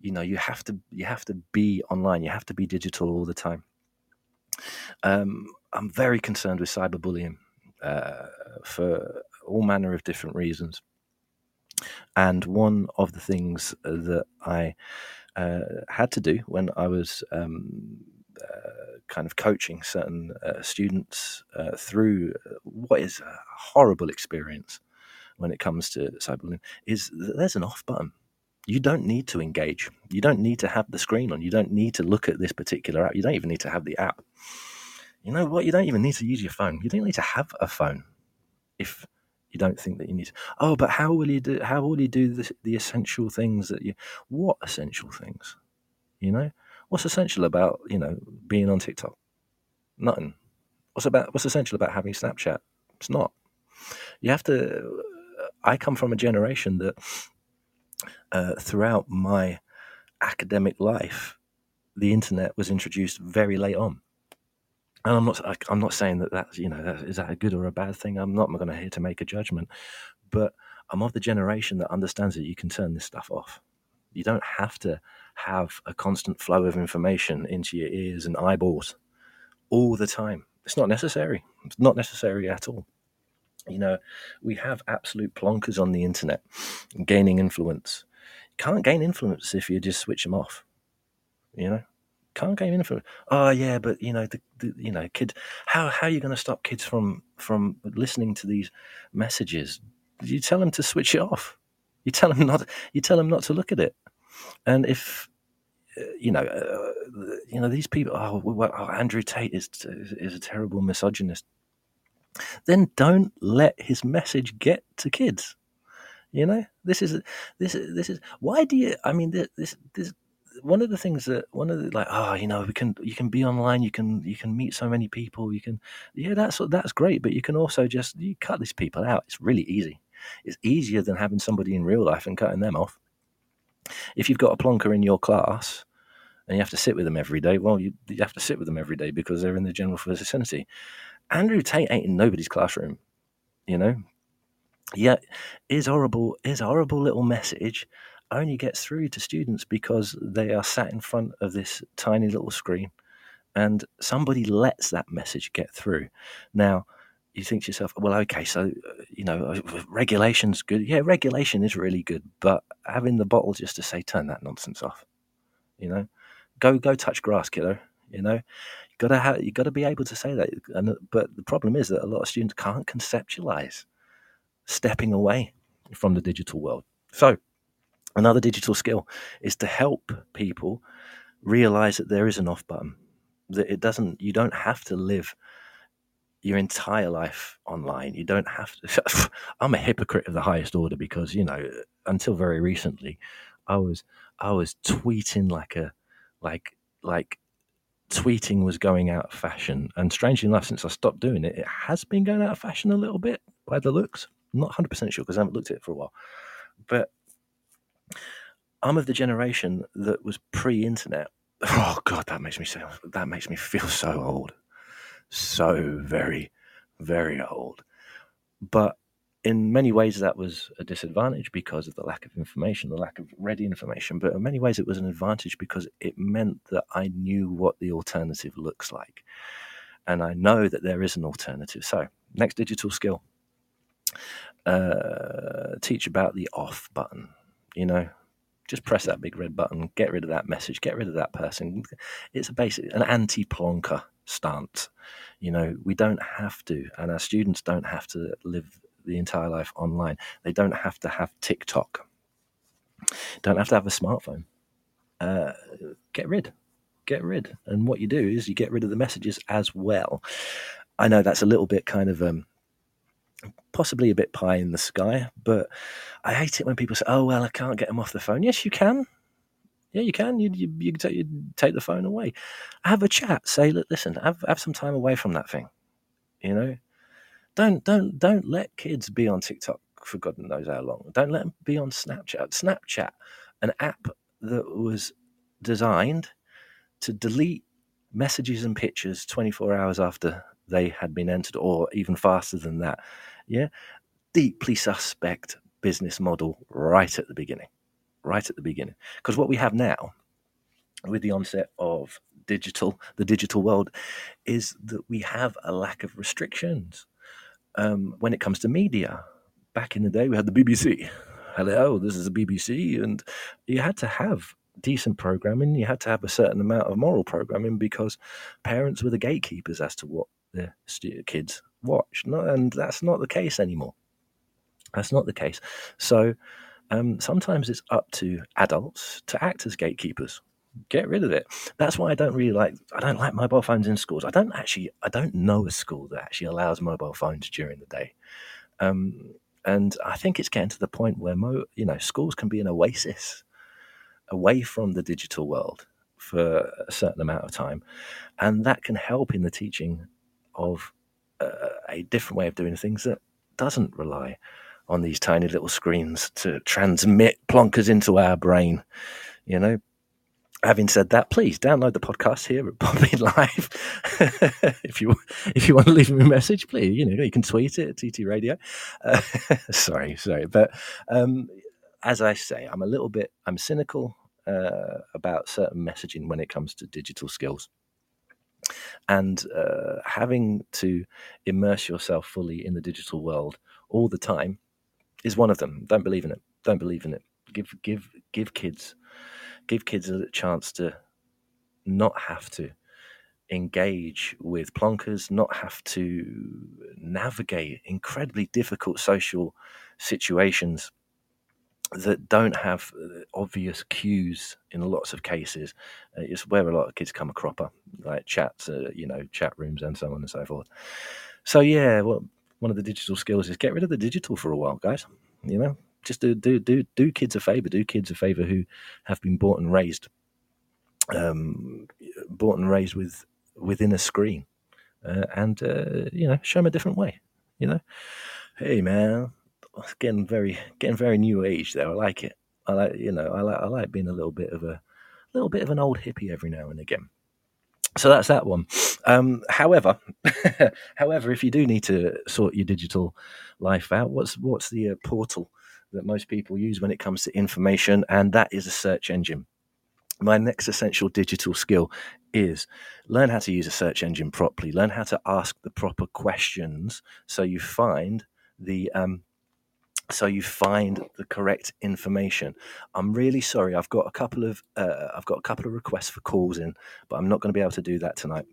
you know, you have to you have to be online. You have to be digital all the time. Um, I'm very concerned with cyberbullying uh, for all manner of different reasons. And one of the things that I uh, had to do when I was um, uh, kind of coaching certain uh, students uh, through what is a horrible experience when it comes to cyberbullying is there's an off button. You don't need to engage. You don't need to have the screen on. You don't need to look at this particular app. You don't even need to have the app. You know what? You don't even need to use your phone. You don't need to have a phone if you don't think that you need to, oh but how will you do how will you do the, the essential things that you what essential things? You know? What's essential about you know being on tiktok? Nothing. What's about what's essential about having snapchat? It's not. You have to i come from a generation that uh, throughout my academic life the internet was introduced very late on and I'm not I'm not saying that that's you know that, is that a good or a bad thing. I'm not going to here to make a judgment, but I'm of the generation that understands that you can turn this stuff off. You don't have to have a constant flow of information into your ears and eyeballs all the time. It's not necessary. It's not necessary at all. You know, we have absolute plonkers on the internet gaining influence. You can't gain influence if you just switch them off. You know, can't gain influence. Oh yeah, but you know the, the you know kids. How how are you going to stop kids from from listening to these messages? You tell them to switch it off. You tell them not. You tell them not to look at it. And if uh, you know, uh, you know these people. Oh, well, oh, Andrew Tate is is a terrible misogynist. Then don't let his message get to kids. You know, this is this is this is why do you? I mean, this this, this one of the things that one of the like oh you know we can you can be online you can you can meet so many people you can yeah that's that's great but you can also just you cut these people out it's really easy. It's easier than having somebody in real life and cutting them off. If you've got a plonker in your class and you have to sit with them every day well you, you have to sit with them every day because they're in the general vicinity. Andrew tate ain't in nobody's classroom you know? Yeah his horrible his horrible little message only gets through to students because they are sat in front of this tiny little screen and somebody lets that message get through. Now, you think to yourself, well, okay, so, uh, you know, uh, regulation's good. Yeah, regulation is really good, but having the bottle just to say, turn that nonsense off, you know, go, go touch grass, kiddo, you know, you gotta have, you gotta be able to say that. And, uh, but the problem is that a lot of students can't conceptualize stepping away from the digital world. So, Another digital skill is to help people realize that there is an off button. That it doesn't, you don't have to live your entire life online. You don't have to. I'm a hypocrite of the highest order because you know, until very recently, I was I was tweeting like a like like tweeting was going out of fashion. And strangely enough, since I stopped doing it, it has been going out of fashion a little bit by the looks. I'm not 100 percent sure because I haven't looked at it for a while, but I'm of the generation that was pre-internet. Oh God, that makes me that makes me feel so old, so very, very old. But in many ways, that was a disadvantage because of the lack of information, the lack of ready information. But in many ways, it was an advantage because it meant that I knew what the alternative looks like, and I know that there is an alternative. So, next digital skill: uh, teach about the off button you know, just press that big red button, get rid of that message, get rid of that person. It's a basic an anti-plonker stance. You know, we don't have to, and our students don't have to live the entire life online. They don't have to have TikTok. Don't have to have a smartphone. Uh, get rid, get rid. And what you do is you get rid of the messages as well. I know that's a little bit kind of um, possibly a bit pie in the sky, but I hate it when people say, "Oh well, I can't get them off the phone." Yes, you can. Yeah, you can. You you, you, take, you take the phone away, have a chat. Say, listen, have have some time away from that thing. You know, don't don't don't let kids be on TikTok for God knows how long. Don't let them be on Snapchat. Snapchat, an app that was designed to delete messages and pictures 24 hours after they had been entered, or even faster than that. Yeah, deeply suspect business model right at the beginning, right at the beginning. Because what we have now, with the onset of digital, the digital world, is that we have a lack of restrictions um, when it comes to media. Back in the day, we had the BBC. Hello, this is the BBC, and you had to have decent programming. You had to have a certain amount of moral programming because parents were the gatekeepers as to what the kids watch. and that's not the case anymore. That's not the case. So um, sometimes it's up to adults to act as gatekeepers. Get rid of it. That's why I don't really like. I don't like mobile phones in schools. I don't actually. I don't know a school that actually allows mobile phones during the day. Um, and I think it's getting to the point where mo, you know schools can be an oasis away from the digital world for a certain amount of time, and that can help in the teaching of a different way of doing things that doesn't rely on these tiny little screens to transmit plonkers into our brain. You know, having said that, please download the podcast here at Podbean Live. if you if you want to leave me a message, please, you know, you can tweet it at TT Radio. Uh, sorry, sorry, but um, as I say, I'm a little bit I'm cynical uh, about certain messaging when it comes to digital skills and uh, having to immerse yourself fully in the digital world all the time is one of them. Don't believe in it. Don't believe in it. Give give give kids give kids a chance to not have to engage with plonkers, not have to navigate incredibly difficult social situations that don't have uh, obvious cues in lots of cases. Uh, it's where a lot of kids come a cropper, like chats, uh, you know, chat rooms and so on and so forth. So yeah, well, one of the digital skills is get rid of the digital for a while, guys. You know, just do do do do kids a favor. Do kids a favor who have been bought and raised, um, bought and raised with within a screen, uh, and uh, you know, show them a different way. You know, hey man, it's getting very getting very new age there. I like it. I like you know I like I like being a little bit of a little bit of an old hippie every now and again. So that's that one. Um, however, however, if you do need to sort your digital life out, what's what's the uh, portal that most people use when it comes to information? And that is a search engine. My next essential digital skill is learn how to use a search engine properly. Learn how to ask the proper questions so you find the um, so you find the correct information. I'm really sorry. I've got a couple of uh, I've got a couple of requests for calls in, but I'm not going to be able to do that tonight.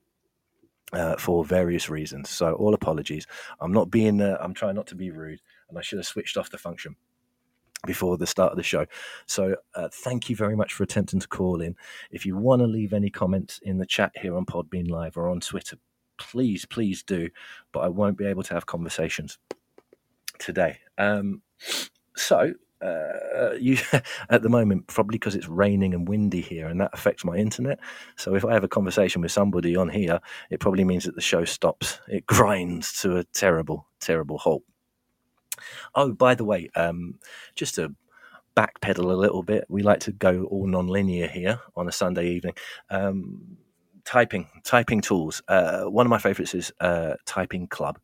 Uh, for various reasons, so all apologies. I'm not being. Uh, I'm trying not to be rude, and I should have switched off the function before the start of the show. So uh, thank you very much for attempting to call in. If you want to leave any comments in the chat here on Podbean Live or on Twitter, please, please do. But I won't be able to have conversations today. Um, so uh, you at the moment probably because it's raining and windy here and that affects my internet. So if i have a conversation with somebody on here it probably means that the show stops. It grinds to a terrible terrible halt. Oh by the way um, just to backpedal a little bit we like to go all non-linear here on a sunday evening. Um, typing typing tools. Uh, one of my favorites is uh, typing club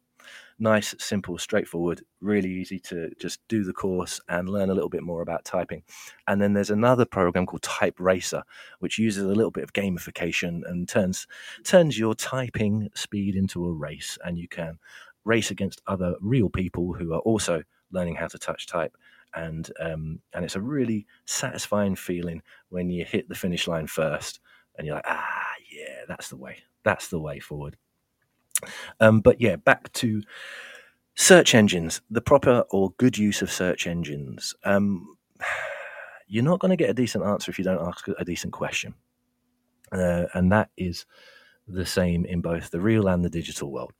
nice, simple, straightforward, really easy to just do the course and learn a little bit more about typing. And then there's another program called TypeRacer, which uses a little bit of gamification and turns turns your typing speed into a race, and you can race against other real people who are also learning how to touch type. And um, and it's a really satisfying feeling when you hit the finish line first, and you're like, ah, yeah, that's the way. That's the way forward. Um, but yeah, back to search engines, the proper or good use of search engines. Um, you're not going to get a decent answer if you don't ask a decent question. Uh, and that is the same in both the real and the digital world.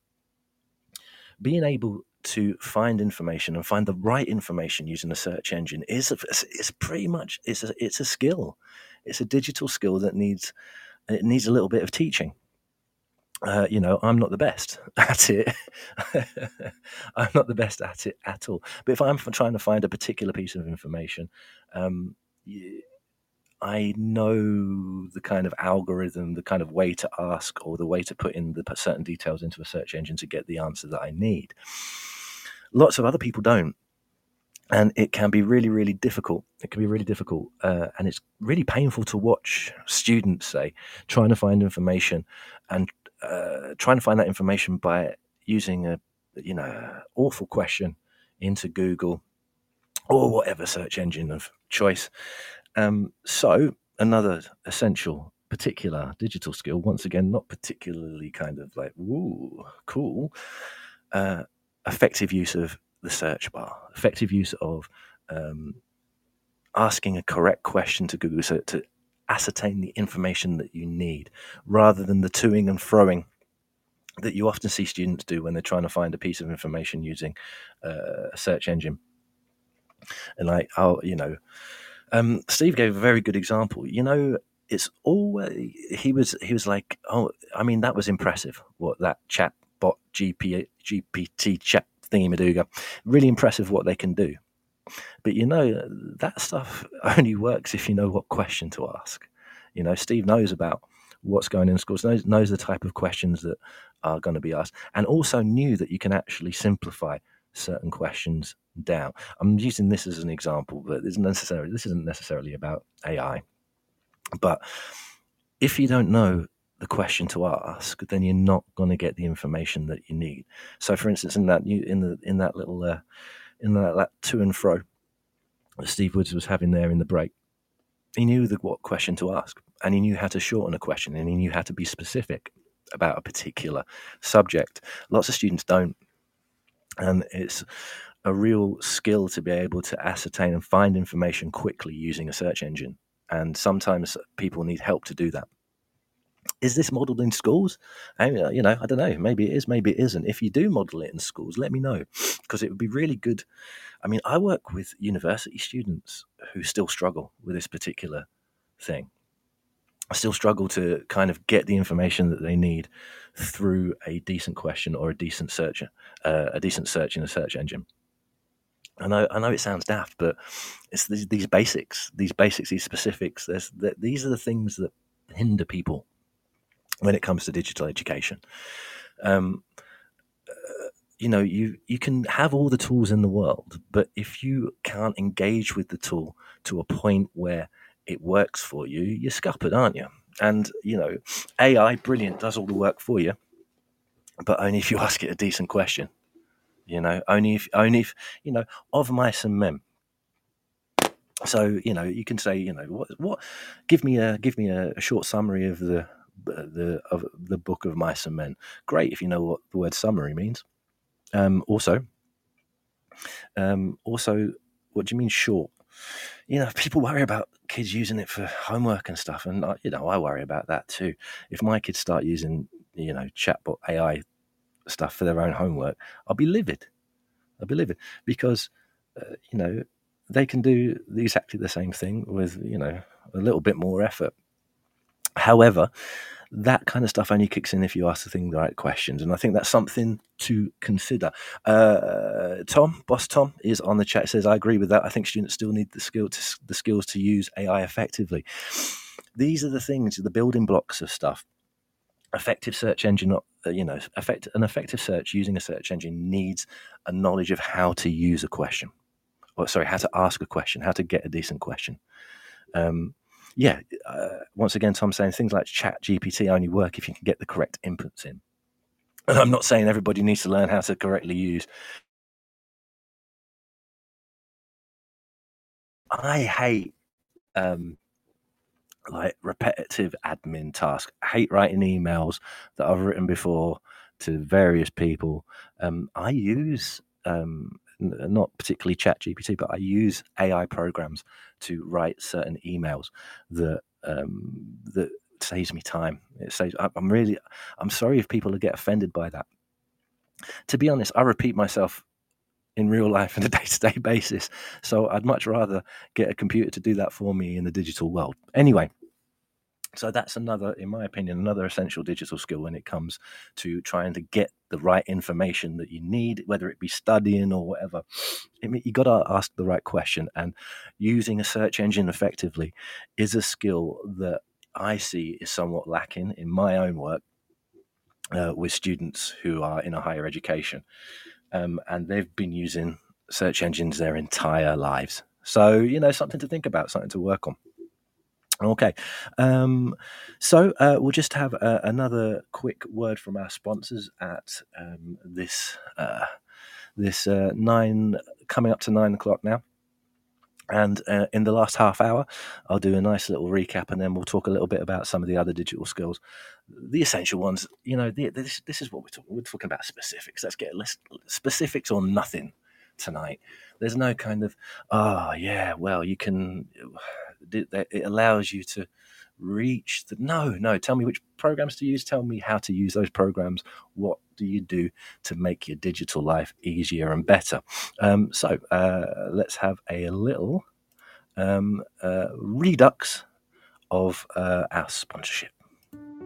Being able to find information and find the right information using a search engine is is pretty much it's a, it's a skill. It's a digital skill that needs it needs a little bit of teaching uh, you know, I'm not the best at it. I'm not the best at it at all. But if I'm trying to find a particular piece of information, um, I know the kind of algorithm, the kind of way to ask, or the way to put in the certain details into a search engine to get the answer that I need. Lots of other people don't and it can be really really difficult it can be really difficult uh, and it's really painful to watch students say trying to find information and uh, trying to find that information by using a you know awful question into Google or whatever search engine of choice. Um, so another essential particular digital skill once again not particularly kind of like woo cool uh, effective use of the search bar effective use of um, asking a correct question to google so to ascertain the information that you need rather than the toing and froing that you often see students do when they're trying to find a piece of information using uh, a search engine. And like, oh, you know, um, Steve gave a very good example. You know, it's always he was he was like, oh, I mean, that was impressive. What that chat bot GP, GPT chat thingy Maduga, really impressive what they can do. But you know, that stuff only works if you know what question to ask. You know, Steve knows about what's going in schools, knows, knows the type of questions that are going to be asked, and also knew that you can actually simplify certain questions down. I'm using this as an example, but isn't necessarily this isn't necessarily about AI. But if you don't know the question to ask, then you're not going to get the information that you need. So, for instance, in that in the in that little uh, in that, that to and fro that Steve Woods was having there in the break, he knew the, what question to ask, and he knew how to shorten a question, and he knew how to be specific about a particular subject. Lots of students don't, and it's a real skill to be able to ascertain and find information quickly using a search engine. And sometimes people need help to do that. Is this modeled in schools? Mean, uh, you know, I don't know. Maybe it is, maybe it isn't. If you do model it in schools, let me know because it would be really good. I mean, I work with university students who still struggle with this particular thing. I still struggle to kind of get the information that they need through a decent question or a decent search, uh, a decent search in a search engine. I know, I know it sounds daft, but it's these, these basics, these basics, these specifics. There's, these are the things that hinder people when it comes to digital education. Um, uh, you know, you you can have all the tools in the world, but if you can't engage with the tool to a point where it works for you, you're scuppered, aren't you? And you know, AI, brilliant, does all the work for you, but only if you ask it a decent question. You know, only if only if you know of mice and men. So you know, you can say, you know, what what give me a give me a, a short summary of the the of the book of mice and men. Great if you know what the word summary means. Um, also, um, also, what do you mean short? You know, people worry about kids using it for homework and stuff, and you know, I worry about that too. If my kids start using, you know, chatbot AI stuff for their own homework, I'll be livid. I'll be livid because, uh, you know, they can do exactly the same thing with, you know, a little bit more effort. However, that kind of stuff only kicks in if you ask the thing the right questions, and I think that's something to consider. Uh, Tom, boss Tom, is on the chat. Says I agree with that. I think students still need the skill to, the skills to use AI effectively. These are the things, the building blocks of stuff. Effective search engine, uh, you know, effect, an effective search using a search engine needs a knowledge of how to use a question, or sorry, how to ask a question, how to get a decent question. Um, yeah, uh, once again, Tom saying things like Chat GPT only work if you can get the correct inputs in. And I'm not saying everybody needs to learn how to correctly use. I hate um, like repetitive admin tasks. I hate writing emails that I've written before to various people. Um, I use um, not particularly chat gpt but i use ai programs to write certain emails that um, that saves me time. It saves i'm really i'm sorry if people get offended by that. To be honest i repeat myself in real life on a day-to-day basis so i'd much rather get a computer to do that for me in the digital world. Anyway so that's another, in my opinion, another essential digital skill when it comes to trying to get the right information that you need, whether it be studying or whatever. you got to ask the right question, and using a search engine effectively is a skill that I see is somewhat lacking in my own work uh, with students who are in a higher education, um, and they've been using search engines their entire lives. So you know, something to think about, something to work on. Okay, um, so uh, we'll just have uh, another quick word from our sponsors at um, this uh, this uh, nine coming up to nine o'clock now. And uh, in the last half hour, I'll do a nice little recap, and then we'll talk a little bit about some of the other digital skills, the essential ones. You know, the, this this is what we're talking. We're talking about specifics. Let's get list, specifics or nothing tonight. There's no kind of, oh yeah, well you can it allows you to reach the no no tell me which programs to use. Tell me how to use those programs. What do you do to make your digital life easier and better? Um, so uh, let's have a little um, uh, redux of uh, our sponsorship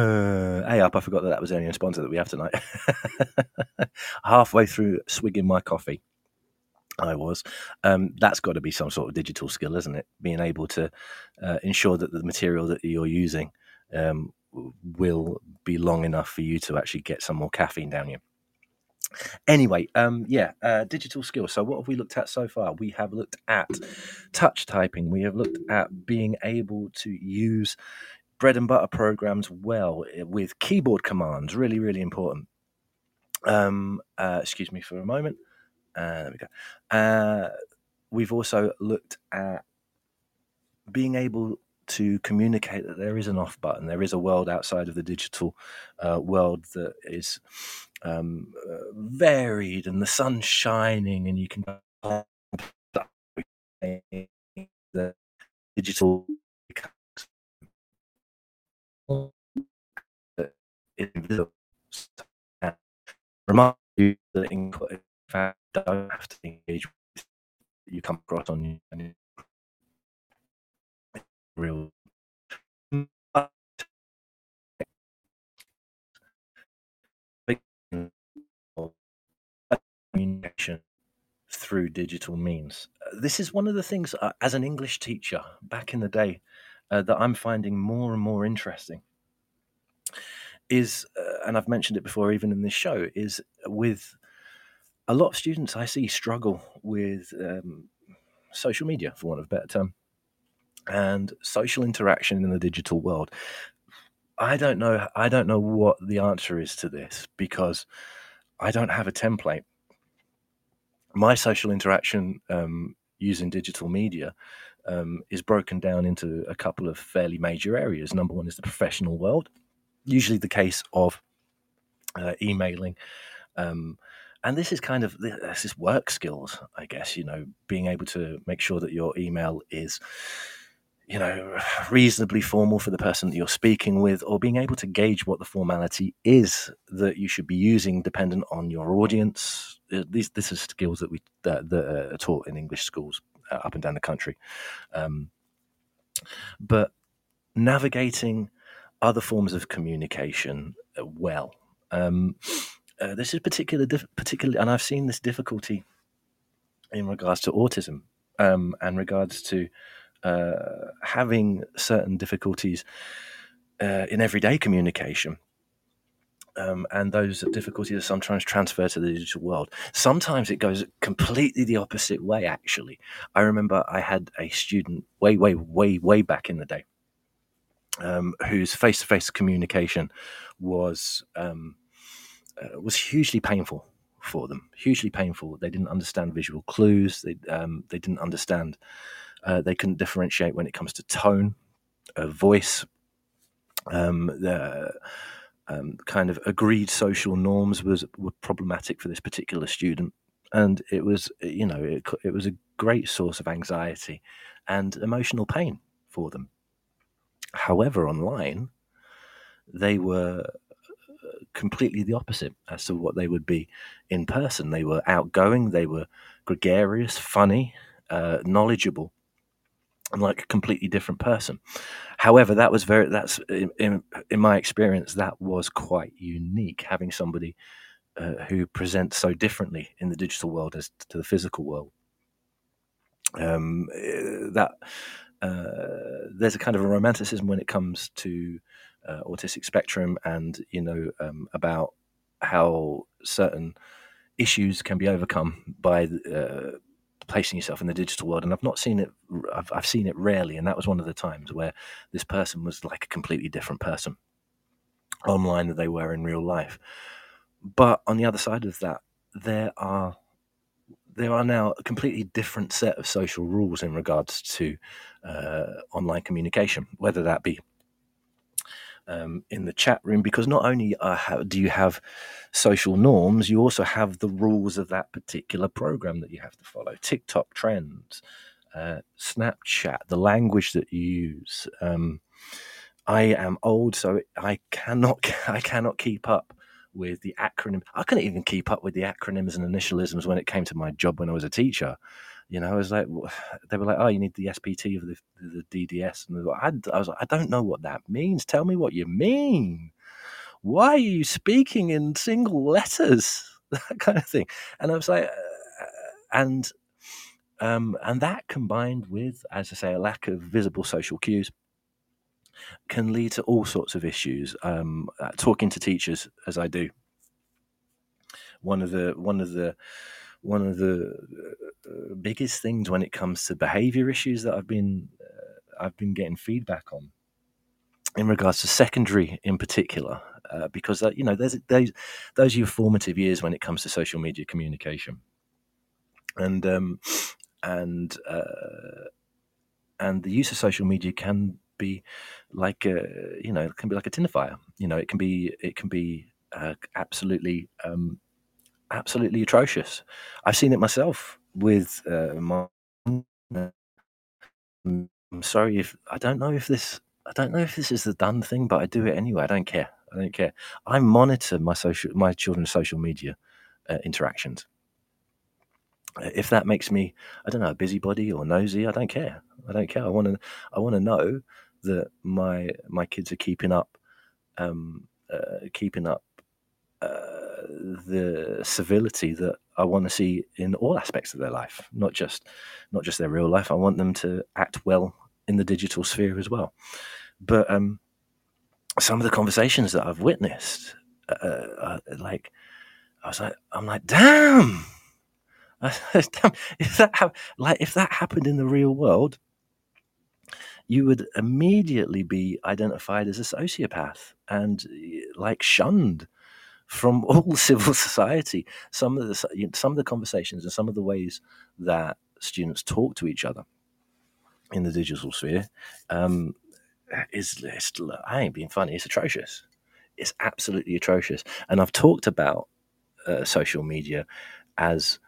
Uh, hey up, I forgot that that was the only sponsor that we have tonight. Halfway through swigging my coffee, I was. Um, that's got to be some sort of digital skill, isn't it? Being able to uh, ensure that the material that you're using um, will be long enough for you to actually get some more caffeine down you. Anyway, um, yeah, uh, digital skills. So, what have we looked at so far? We have looked at touch typing. We have looked at being able to use bread and butter programs well eh, with keyboard commands. Really, really important. Um, uh, excuse me for a moment. Uh, there we go. Uh, we've also looked at being able to communicate that there is an off button, there is a world outside of the digital uh, world that is um, uh, varied and the sun's shining and you can the digital invisible remind you that in fact don't have to engage with you come across on your real communication through digital means. Uh, this is one of the things, uh, as an English teacher back in the day, uh, that I'm finding more and more interesting. Is, uh, and I've mentioned it before, even in this show, is with a lot of students I see struggle with um, social media, for want of a better term, and social interaction in the digital world. I don't know. I don't know what the answer is to this because I don't have a template. My social interaction um, using digital media um, is broken down into a couple of fairly major areas. Number one is the professional world, usually the case of uh, emailing. Um, and this is kind of this is work skills, I guess. You know, being able to make sure that your email is you know, reasonably formal for the person that you're speaking with, or being able to gauge what the formality is that you should be using, dependent on your audience. Uh, these, this is skills that we that, that are taught in English schools up and down the country. Um, but navigating other forms of communication uh, well. Um, uh, this is particular, particularly, and I've seen this difficulty in regards to autism um, and regards to uh, having certain difficulties uh, in everyday communication. Um, and those difficulties are sometimes transferred to the digital world. Sometimes it goes completely the opposite way, actually. I remember I had a student way, way, way, way back in the day um, whose face to face communication was. Um, uh, was hugely painful for them. Hugely painful. They didn't understand visual clues. They um, they didn't understand uh, they couldn't differentiate when it comes to tone, uh, voice, um, the um, kind of agreed social norms was were problematic for this particular student, and it was you know it, it was a great source of anxiety and emotional pain for them. However, online, they were uh, completely the opposite as to what they would be in person. They were outgoing, they were gregarious, funny, uh, knowledgeable, like a completely different person. However, that was very that's in, in, in my experience that was quite unique having somebody uh, who presents so differently in the digital world as to the physical world. Um, eh, that uh, there's a kind of a romanticism when it comes to uh, autistic spectrum, and you know um, about how certain issues can be overcome by uh, placing yourself in the digital world. And I've not seen it, I've, I've seen it rarely. And that was one of the times where this person was like a completely different person online than they were in real life. But on the other side of that, there are there are now a completely different set of social rules in regards to uh, online communication, whether that be um, in the chat room because not only uh, do you have social norms, you also have the rules of that particular program that you have to follow. TikTok trends, uh, Snapchat, the language that you use. Um, I am old, so I cannot I cannot keep up with the acronym. I couldn't even keep up with the acronyms and initialisms when it came to my job when I was a teacher. You know, I was like, they were like, oh, you need the SPT of the, the DDS. And I, I was like, I don't know what that means. Tell me what you mean. Why are you speaking in single letters? That kind of thing. And I was like, uh, and um, and that combined with, as I say, a lack of visible social cues can lead to all sorts of issues. Um, uh, talking to teachers, as I do, one of the one of the one of the uh, biggest things when it comes to behavior issues that I've been uh, I've been getting feedback on in regards to secondary in particular uh, because uh, you know there's those those are your formative years when it comes to social media communication. And um, and uh, and the use of social media can be like a, you know it can be like a tin fire. You know it can be it can be uh, absolutely um, absolutely atrocious. I've seen it myself with uh, my i'm sorry if i don't know if this i don't know if this is the done thing but i do it anyway. I don't care. I don't care. I monitor my social my children's social media uh, interactions. If that makes me i don't know a busybody or nosy i don't care. I don't care. I want to i want to know that my my kids are keeping up um uh, keeping up uh, the civility that I want to see in all aspects of their life, not just not just their real life. I want them to act well in the digital sphere as well. But um, some of the conversations that I've witnessed, uh, uh, like I was like, I'm like, damn, damn, if that ha- like if that happened in the real world, you would immediately be identified as a sociopath and like shunned from all civil society. Some of the some of the conversations and some of the ways that students talk to each other in the digital sphere um, is, I ain't being funny. It's atrocious. It's absolutely atrocious. And I've talked about uh, social media as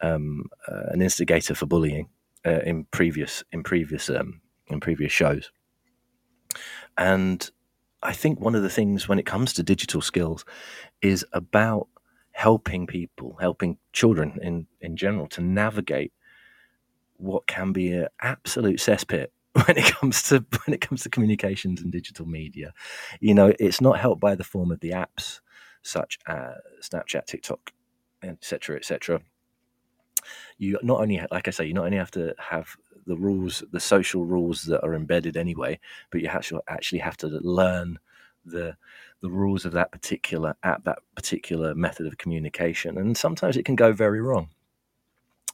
um, uh, an instigator for bullying uh, in previous in previous um, in previous shows. And I think one of the things when it comes to digital skills is about helping people, helping children in, in general to navigate what can be an absolute cesspit when it comes to when it comes to communications and digital media. You know, it's not helped by the form of the apps such as Snapchat, TikTok, etc., etc. You not only, like I say, you not only have to have the rules, the social rules that are embedded anyway, but you actually have to learn the the rules of that particular app, that particular method of communication, and sometimes it can go very wrong.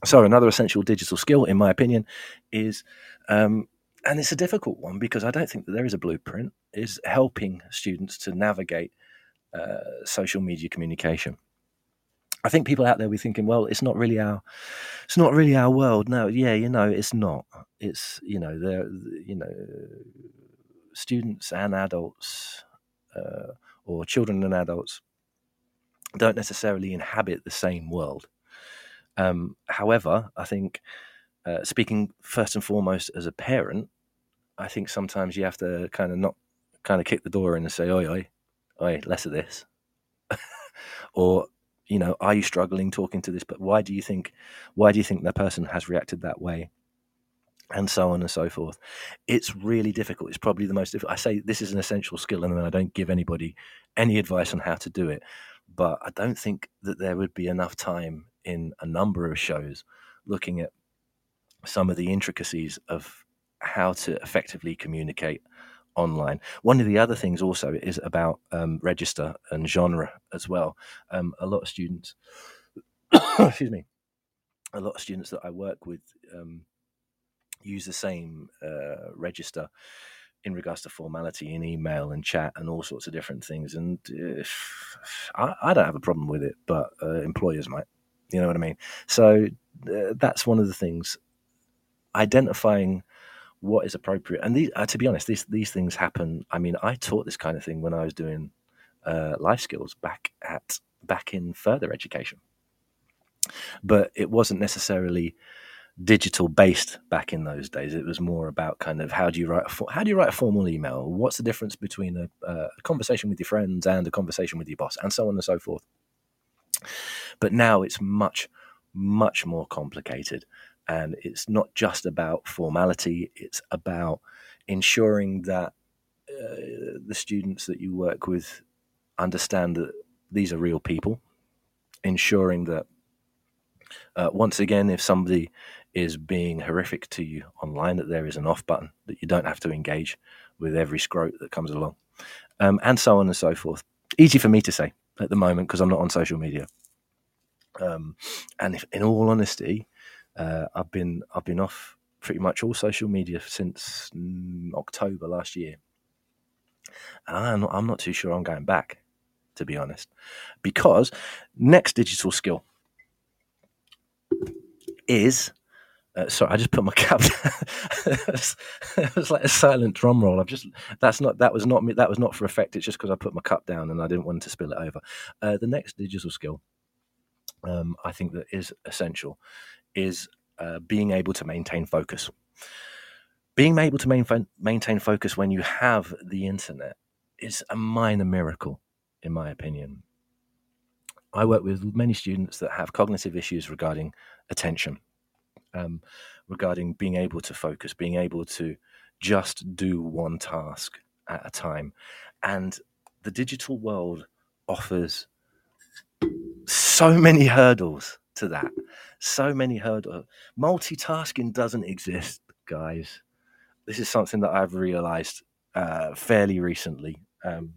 So another essential digital skill, in my opinion, is um, and it's a difficult one because I don't think that there is a blueprint. Is helping students to navigate uh, social media communication. I think people out there will be thinking, well, it's not really our, it's not really our world. No, yeah, you know, it's not. It's you know, there, you know, students and adults, uh, or children and adults, don't necessarily inhabit the same world. Um, however, I think, uh, speaking first and foremost as a parent, I think sometimes you have to kind of not kind of kick the door in and say, "Oi, oi, oi, less of this," or you know, are you struggling talking to this? But why do you think, why do you think that person has reacted that way? And so on and so forth. It's really difficult. It's probably the most difficult. I say this is an essential skill, and I don't give anybody any advice on how to do it. But I don't think that there would be enough time in a number of shows looking at some of the intricacies of how to effectively communicate online. One of the other things also is about um, register and genre as well. Um, a lot of students, excuse me, a lot of students that I work with um, use the same uh, register in regards to formality in email and chat and all sorts of different things. And uh, I, I, don't have a problem with it, but uh, employers might. You know what I mean? So uh, that's one of the things. Identifying what is appropriate. And these, uh, to be honest, these these things happen. I mean, I taught this kind of thing when I was doing uh, life skills back at back in further education, but it wasn't necessarily digital based back in those days. It was more about kind of how do you write a, how do you write a formal email? What's the difference between a, a conversation with your friends and a conversation with your boss, and so on and so forth. But now it's much much more complicated and it's not just about formality it's about ensuring that uh, the students that you work with understand that these are real people ensuring that uh, once again if somebody is being horrific to you online that there is an off button that you don't have to engage with every scrote that comes along um, and so on and so forth. Easy for me to say at the moment because i'm not on social media. Um, and if, in all honesty, uh, I've been I've been off pretty much all social media since mm, October last year, and I'm not, I'm not too sure I'm going back, to be honest, because next digital skill is. Uh, sorry, I just put my cap. it was like a silent drum roll. I've just that's not that was not me. That was not for effect. It's just because I put my cup down and I didn't want to spill it over. Uh, the next digital skill, um, I think that is essential, is uh, being able to maintain focus. Being able to main, maintain focus when you have the internet is a minor miracle, in my opinion. I work with many students that have cognitive issues regarding attention, um, regarding being able to focus, being able to just do one task at a time. And the digital world offers so many hurdles to that. So many hurdles. Multitasking doesn't exist, guys. This is something that I've realized uh, fairly recently. Um,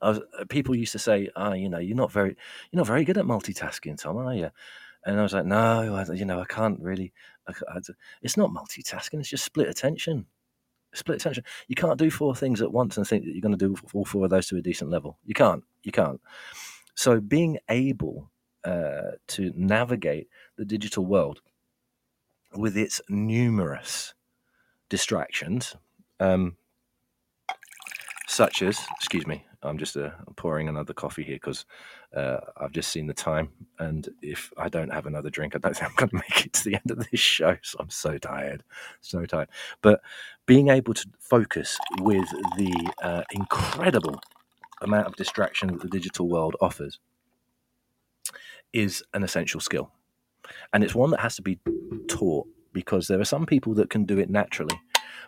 was, uh, people used to say, "Ah, oh, you know, you're not very, you're not very good at multitasking, Tom, are you?" And I was like, "No, I, you know, I can't really. I, I, it's not multitasking. It's just split attention. Split attention. You can't do four things at once and think that you're going to do all four of those to a decent level. You can't. You can't. So being able uh, to navigate the digital world with its numerous distractions, um, such as, excuse me, I'm just uh, pouring another coffee here because uh, I've just seen the time, and if I don't have another drink, I don't think I'm going to make it to the end of this show. So I'm so tired, so tired. But being able to focus with the uh, incredible amount of distraction that the digital world offers is an essential skill. And it's one that has to be taught because there are some people that can do it naturally,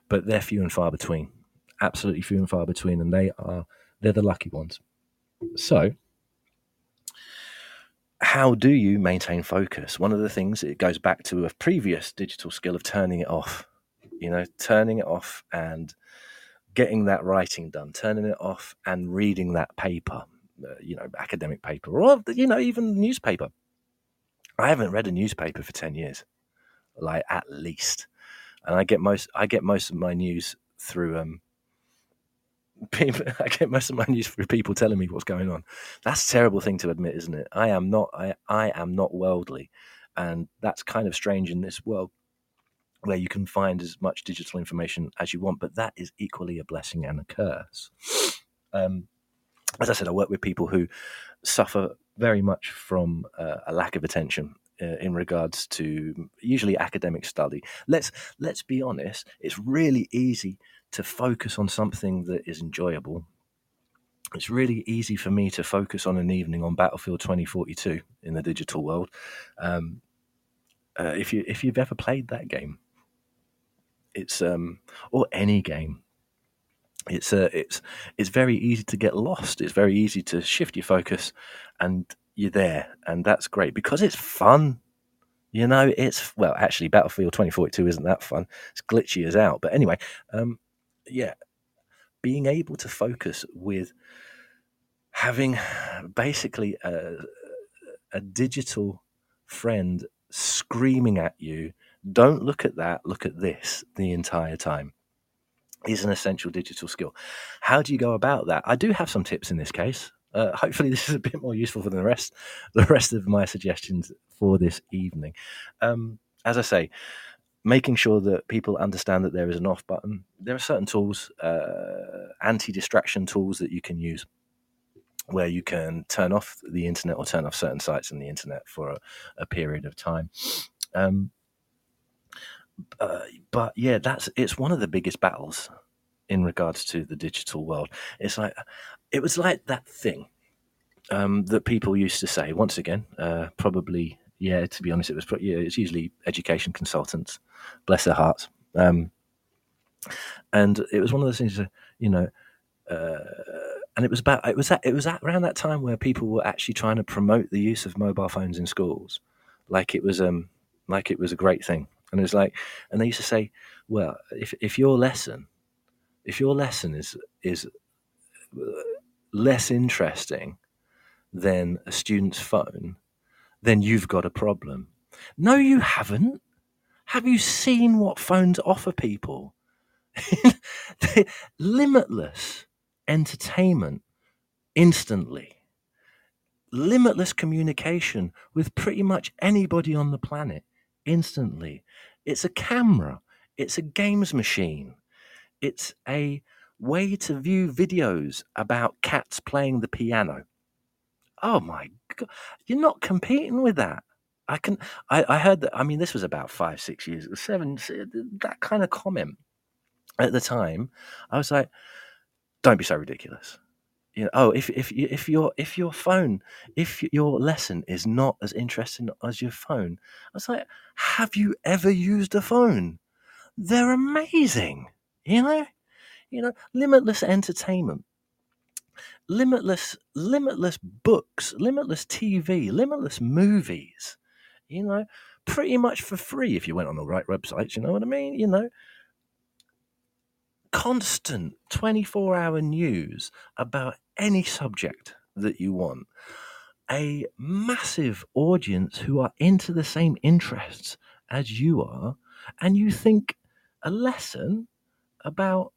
but they're few and far between. Absolutely few and far between, and they are they're the lucky ones. So, how do you maintain focus? One of the things it goes back to a previous digital skill of turning it off. You know, turning it off and getting that writing done, turning it off and reading that paper, you know, academic paper or, you know, even newspaper. I haven't read a newspaper for 10 years, like at least. And I get most, I get most of my news through, um, people, I get most of my news through people telling me what's going on. That's a terrible thing to admit, isn't it? I am not, I, I am not worldly. And that's kind of strange in this world where you can find as much digital information as you want, but that is equally a blessing and a curse. Um, as I said, I work with people who suffer very much from uh, a lack of attention uh, in regards to usually academic study. Let's let's be honest; it's really easy to focus on something that is enjoyable. It's really easy for me to focus on an evening on Battlefield 2042 in the digital world. Um, uh, if you if you've ever played that game, it's um or any game. It's uh, it's it's very easy to get lost. It's very easy to shift your focus, and you're there, and that's great because it's fun. You know, it's well, actually, Battlefield 2042 isn't that fun. It's glitchy as out. But anyway, um, yeah, being able to focus with having basically a, a digital friend screaming at you don't look at that, look at this the entire time is an essential digital skill. How do you go about that? I do have some tips in this case. Uh, hopefully, this is a bit more useful than the rest, the rest of my suggestions for this evening. Um, as I say, making sure that people understand that there is an off button. There are certain tools, uh, anti-distraction tools that you can use, where you can turn off the internet or turn off certain sites on the internet for a, a period of time. Um, uh, but yeah, that's it's one of the biggest battles in regards to the digital world. It's like it was like that thing um, that people used to say. Once again, uh, probably yeah. To be honest, it was yeah, it's usually education consultants, bless their hearts. Um, and it was one of those things, you know. Uh, and it was about it was at, it was at around that time where people were actually trying to promote the use of mobile phones in schools, like it was um like it was a great thing. And it was like, and they used to say, well, if if your lesson, if your lesson is is uh, less interesting than a student's phone, then you've got a problem. No, you haven't. Have you seen what phones offer people? limitless entertainment instantly, limitless communication with pretty much anybody on the planet instantly. It's a camera, it's a games machine, it's a way to view videos about cats playing the piano. Oh my God, you're not competing with that. I can. I, I heard that. I mean, this was about five, six years, seven. That kind of comment at the time, I was like, "Don't be so ridiculous." You know, oh, if if if your if your phone, if your lesson is not as interesting as your phone, I was like, "Have you ever used a phone? They're amazing." You know, you know, limitless entertainment limitless limitless books limitless tv limitless movies you know pretty much for free if you went on the right websites you know what i mean you know constant 24 hour news about any subject that you want a massive audience who are into the same interests as you are and you think a lesson about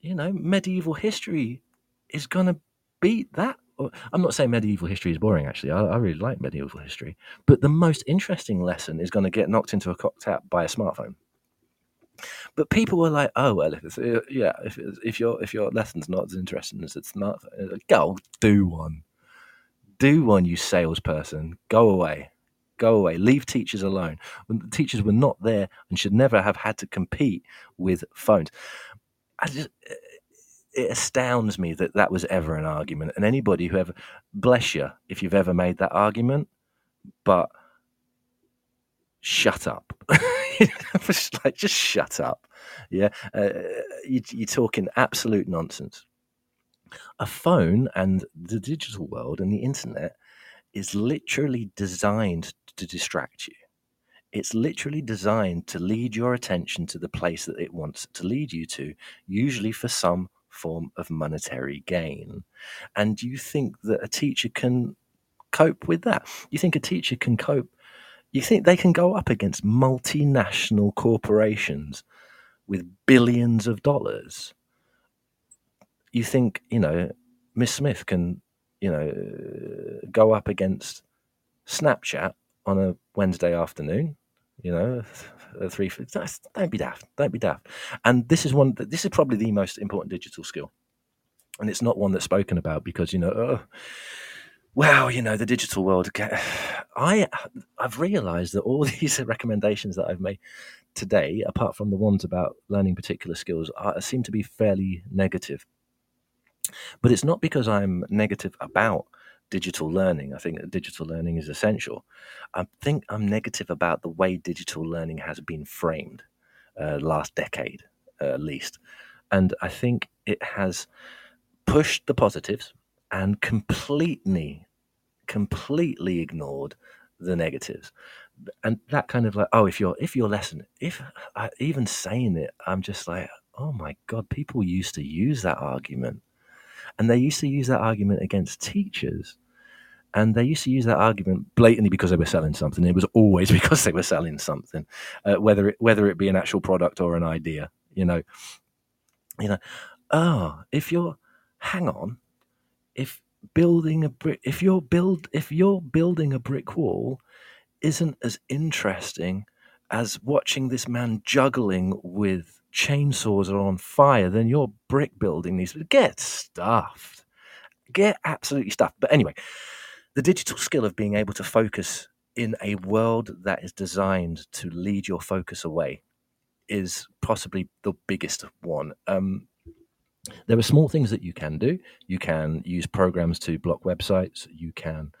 you know medieval history is going to beat that. I'm not saying medieval history is boring, actually. I, I really like medieval history. But the most interesting lesson is going to get knocked into a cocked hat by a smartphone. But people were like, "Oh well, if it's, uh, yeah, if if your if your lesson's not as interesting as a smartphone, like, go do one, do one, you salesperson. Go away, go away. Leave teachers alone. When the teachers were not there and should never have had to compete with phones. I just it astounds me that that was ever an argument. And anybody who ever, bless you, if you've ever made that argument, but shut up. just like, just shut up. Yeah. Uh, you, you're talking absolute nonsense. A phone and the digital world and the internet is literally designed to distract you. It's literally designed to lead your attention to the place that it wants to lead you to, usually for some form of monetary gain. And do you think that a teacher can cope with that? You think a teacher can cope? You think they can go up against multinational corporations with billions of dollars? You think, you know, Miss Smith can, you know, go up against Snapchat on a Wednesday afternoon, you know, three. Don't be daft. Don't be daft. And this is one. This is probably the most important digital skill, and it's not one that's spoken about because you know. Oh, wow, you know the digital world. I I've realised that all these recommendations that I've made today, apart from the ones about learning particular skills, are, seem to be fairly negative. But it's not because I'm negative about digital learning. I think that digital learning is essential. I think I'm negative about the way digital learning has been framed uh, last decade, uh, at least. And I think it has pushed the positives and completely, completely ignored the negatives. And that kind of like, oh, if your if your lesson, if I, even saying it, I'm just like, oh my god, people used to use that argument and they used to use that argument against teachers. And they used to use that argument blatantly because they were selling something. It was always because they were selling something, uh, whether it, whether it be an actual product or an idea. You know, you know. Oh, if you're, hang on, if building a brick, if you're build, if you're building a brick wall, isn't as interesting as watching this man juggling with chainsaws are on fire, then your brick building needs to get stuffed. Get absolutely stuffed. But anyway, the digital skill of being able to focus in a world that is designed to lead your focus away is possibly the biggest one. Um, there are small things that you can do. You can use programs to block websites. You can,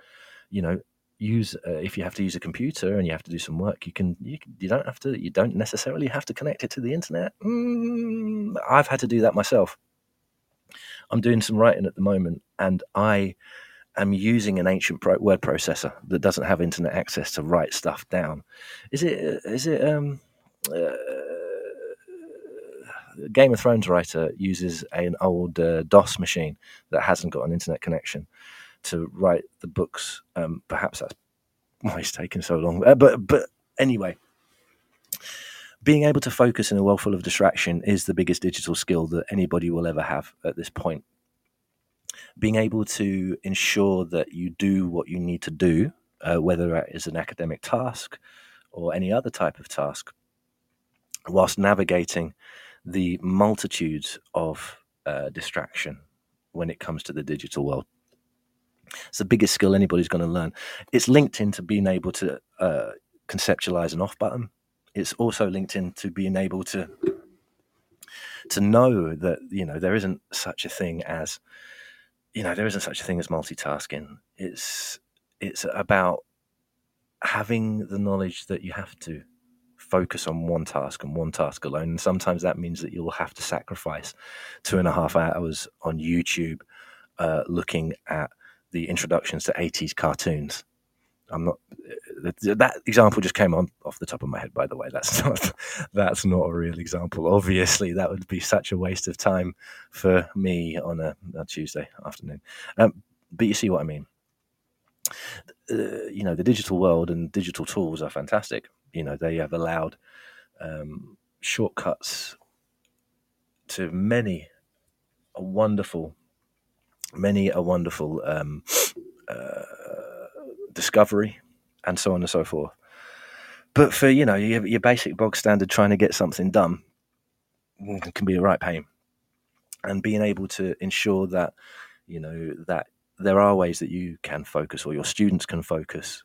you know, use uh, if you have to use a computer and you have to do some work you can you, you don't have to you don't necessarily have to connect it to the internet mm, i've had to do that myself i'm doing some writing at the moment and i am using an ancient pro- word processor that doesn't have internet access to write stuff down is it is it um uh, Game of Thrones writer uses an old uh, DOS machine that hasn't got an internet connection to write the books. Um, perhaps that's why it's taken so long. Uh, but but anyway, being able to focus in a world full of distraction is the biggest digital skill that anybody will ever have at this point. Being able to ensure that you do what you need to do, uh, whether it is an academic task or any other type of task, whilst navigating the multitudes of uh, distraction when it comes to the digital world. It's the biggest skill anybody's going to learn. It's linked into being able to uh, conceptualize an off button. It's also linked into being able to to know that you know there isn't such a thing as you know there isn't such a thing as multitasking. It's it's about having the knowledge that you have to focus on one task and one task alone. And sometimes that means that you'll have to sacrifice two and a half hours on YouTube uh, looking at the introductions to 80s cartoons. I'm not that example just came on off the top of my head by the way that's not that's not a real example obviously that would be such a waste of time for me on a, a Tuesday afternoon um, but you see what I mean uh, you know the digital world and digital tools are fantastic you know they have allowed um, shortcuts to many a wonderful many a wonderful um, uh, discovery and so on and so forth. But for you know your, your basic bog standard trying to get something done mm, can be a right pain. And being able to ensure that you know that there are ways that you can focus or your students can focus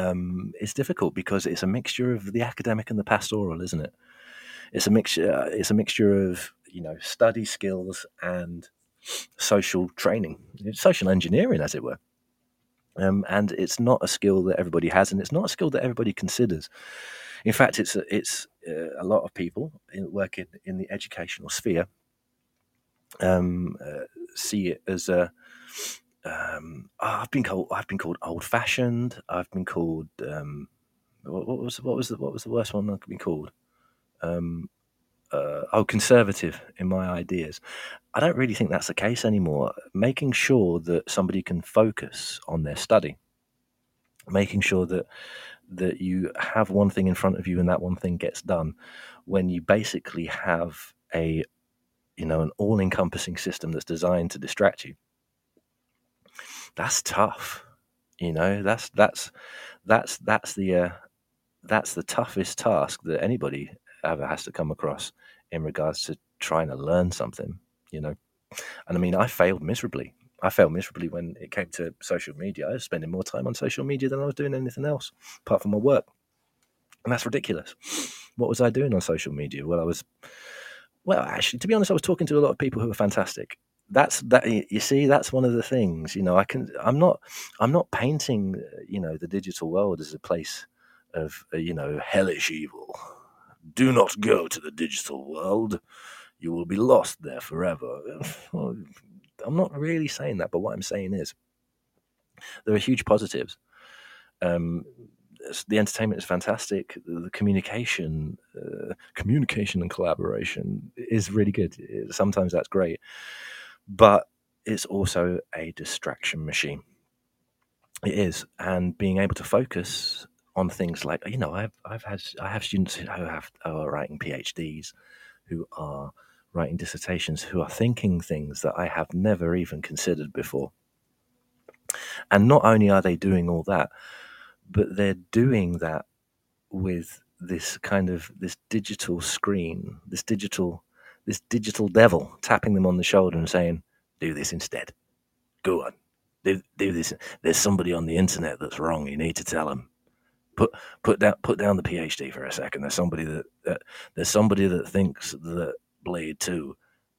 um, it's difficult because it's a mixture of the academic and the pastoral, isn't it? It's a mixture. Uh, it's a mixture of you know study skills and social training, social engineering, as it were. Um, and it's not a skill that everybody has, and it's not a skill that everybody considers. In fact, it's it's uh, a lot of people in, working in the educational sphere um, uh, see it as a um, I've been called I've been called old fashioned. I've been called um, what, what, was what was the what was the worst one I could be called? Um, uh, oh, conservative in my ideas. I don't really think that's the case anymore. Making sure that somebody can focus on their study, making sure that that you have one thing in front of you and that one thing gets done, when you basically have a you know an all-encompassing system that's designed to distract you that's tough. You know, that's that's that's that's the uh, that's the toughest task that anybody ever has to come across in regards to trying to learn something. You know, and I mean, I failed miserably. I failed miserably when it came to social media. I was spending more time on social media than I was doing anything else apart from my work, and that's ridiculous. What was I doing on social media? Well, I was well, actually, to be honest, I was talking to a lot of people who were fantastic, that's that you see that's one of the things you know i can i'm not i'm not painting you know the digital world as a place of uh, you know hellish evil. Do not go to the digital world. You will be lost there forever. I'm not really saying that but what i'm saying is there are huge positives. Um, the entertainment is fantastic. The communication, uh, communication and collaboration is really good. Sometimes that's great, but it's also a distraction machine. It is, and being able to focus on things like you know, I've I've had I have students who have who are writing PhDs, who are writing dissertations, who are thinking things that I have never even considered before. And not only are they doing all that, but they're doing that with this kind of this digital screen, this digital this digital devil tapping them on the shoulder and saying, "Do this instead. Go on, do do this. There's somebody on the internet that's wrong. You need to tell them. Put put down put down the PhD for a second. There's somebody that, that there's somebody that thinks that Blade Two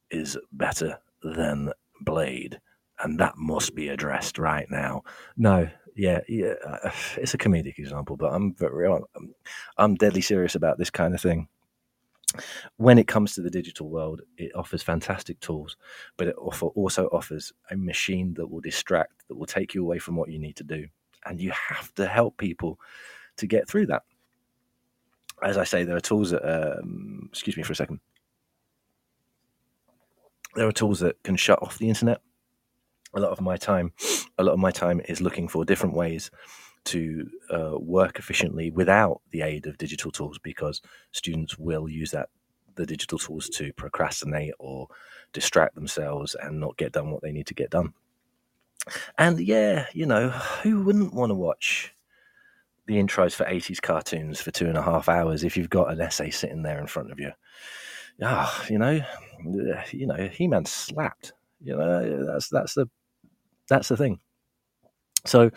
is better than Blade, and that must be addressed right now. No, yeah, yeah, it's a comedic example, but I'm very, I'm, I'm deadly serious about this kind of thing when it comes to the digital world, it offers fantastic tools, but it offer, also offers a machine that will distract, that will take you away from what you need to do. And you have to help people to get through that. As I say, there are tools that, um, excuse me for a second, there are tools that can shut off the internet. A lot of my time, a lot of my time is looking for different ways to uh, work efficiently without the aid of digital tools because students will use that the digital tools to procrastinate or distract themselves and not get done what they need to get done. And yeah, you know, who wouldn't want to watch the intros for 80s cartoons for two and a half hours if you've got an essay sitting there in front of you? Ah, you know, you know, He-Man slapped. You know, that's that's the that's the thing. So,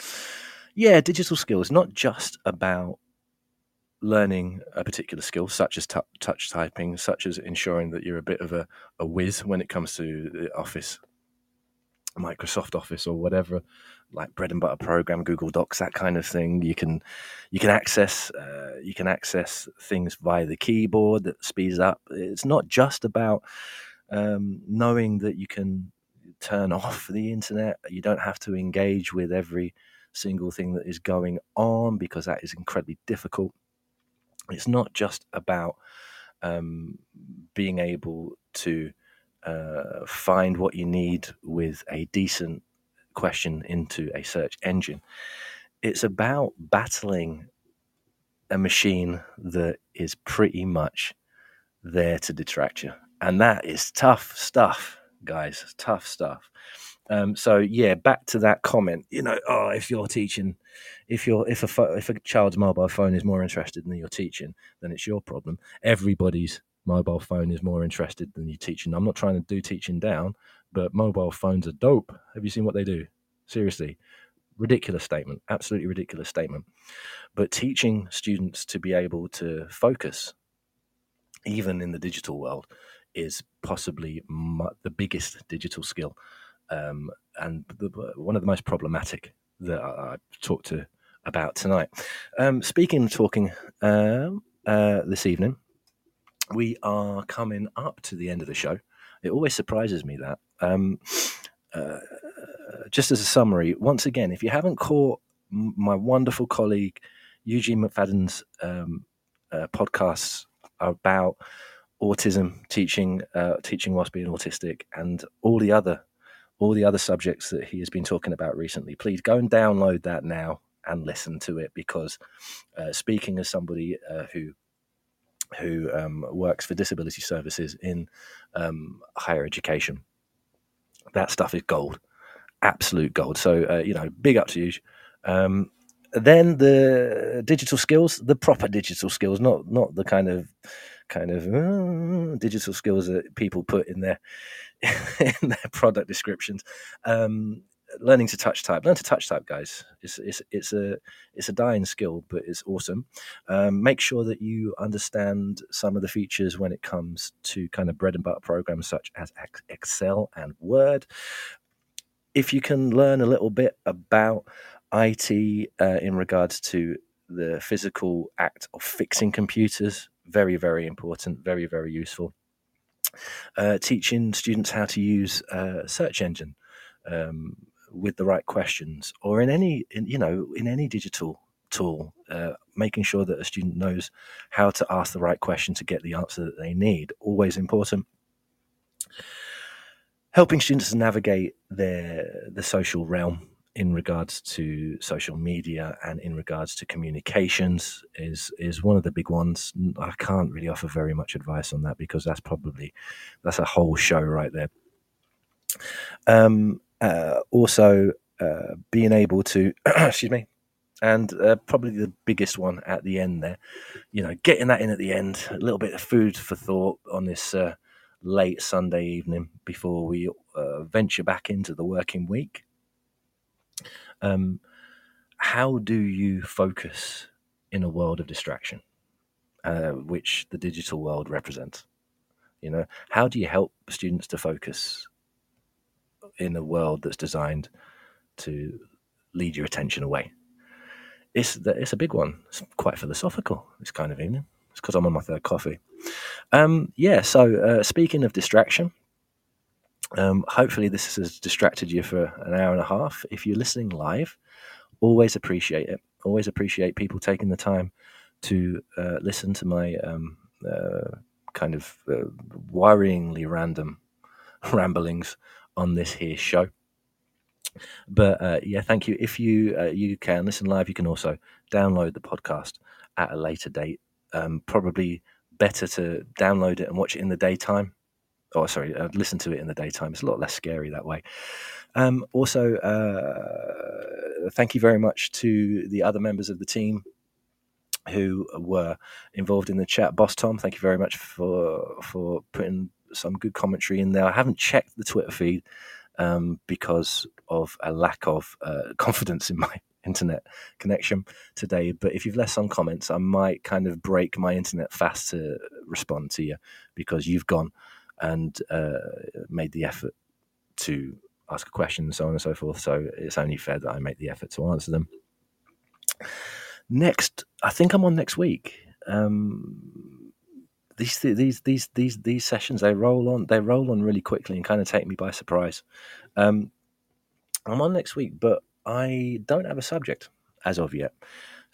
yeah, digital skills not just about learning a particular skill, such as t- touch typing, such as ensuring that you're a bit of a, a whiz when it comes to the Office, Microsoft Office, or whatever, like bread and butter program, Google Docs, that kind of thing. You can you can access uh, you can access things via the keyboard that speeds up. It's not just about um, knowing that you can turn off the internet. You don't have to engage with every single thing that is going on because that is incredibly difficult it's not just about um, being able to uh, find what you need with a decent question into a search engine. It's about battling a machine that is pretty much there to detract you. And that is tough stuff, guys. Tough stuff. Um, so yeah, back to that comment. You know, oh, if you're teaching, if you're if a if a child's mobile phone is more interested than you're teaching, then it's your problem. Everybody's mobile phone is more interested than you teaching. I'm not trying to do teaching down, but mobile phones are dope. Have you seen what they do? Seriously, ridiculous statement. Absolutely ridiculous statement. But teaching students to be able to focus, even in the digital world, is possibly the biggest digital skill um, and the, one of the most problematic that I, have talked to about tonight. Um, speaking, talking um, uh, this evening, we are coming up to the end of the show. It always surprises me that. Um, uh, just as a summary, once again, if you haven't caught my wonderful colleague Eugene McFadden's um, uh, podcasts about autism, teaching, uh, teaching whilst being autistic, and all the other all the other subjects that he has been talking about recently, please go and download that now and listen to it because uh, speaking as somebody uh, who who um, works for disability services in um, higher education, that stuff is gold, absolute gold. So uh, you know, big up to you. Um, then the digital skills, the proper digital skills, not not the kind of kind of uh, digital skills that people put in their in their product descriptions. Um, learning to touch type, learn to touch type, guys. It's it's it's a it's a dying skill, but it's awesome. Um, make sure that you understand some of the features when it comes to kind of bread and butter programs such as Excel and Word. If you can learn a little bit about IT uh, in regards to the physical act of fixing computers, very very important, very very useful uh, teaching students how to use a search engine um, with the right questions, or in any, in, you know, in any digital tool, uh, making sure that a student knows how to ask the right question to get the answer that they need. Always important. Helping students navigate their the social realm in regards to social media and in regards to communications is is one of the big ones. I can't really offer very much advice on that because that's probably that's a whole show right there. Um, uh, also, uh, being able to excuse me, and uh, probably the biggest one at the end there, you know, getting that in at the end, a little bit of food for thought on this uh, late Sunday evening before we uh, venture back into the working week. Um, how do you focus in a world of distraction, uh, which the digital world represents? You know, how do you help students to focus in a world that's designed to lead your attention away? It's it's a big one. It's quite philosophical. This kind of evening. It's because I'm on my third coffee. Um, yeah. So uh, speaking of distraction, um, hopefully, this has distracted you for an hour and a half. If you're listening live, always appreciate it. Always appreciate people taking the time to uh, listen to my um, uh, kind of uh, worryingly random ramblings on this here show. But uh, yeah, thank you. If you uh, you can listen live, you can also download the podcast at a later date. Um, probably better to download it and watch it in the daytime. Oh, sorry, uh, listen to it in the daytime. It's a lot less scary that way. Um, also, uh, thank you very much to the other members of the team who were involved in the chat. Boss Tom, thank you very much for for putting some good commentary in there. I haven't checked the Twitter feed um, because of a lack of uh, confidence in my internet connection today. But if you've left some comments, I might kind of break my internet fast to respond to you because you've gone and uh, made the effort to ask a question and so on and so forth. So it's only fair that I make the effort to answer them. Next, I think I'm on next week. Um, these these these these these sessions they roll on they roll on really quickly and kind of take me by surprise. Um, I'm on next week, but I don't have a subject as of yet.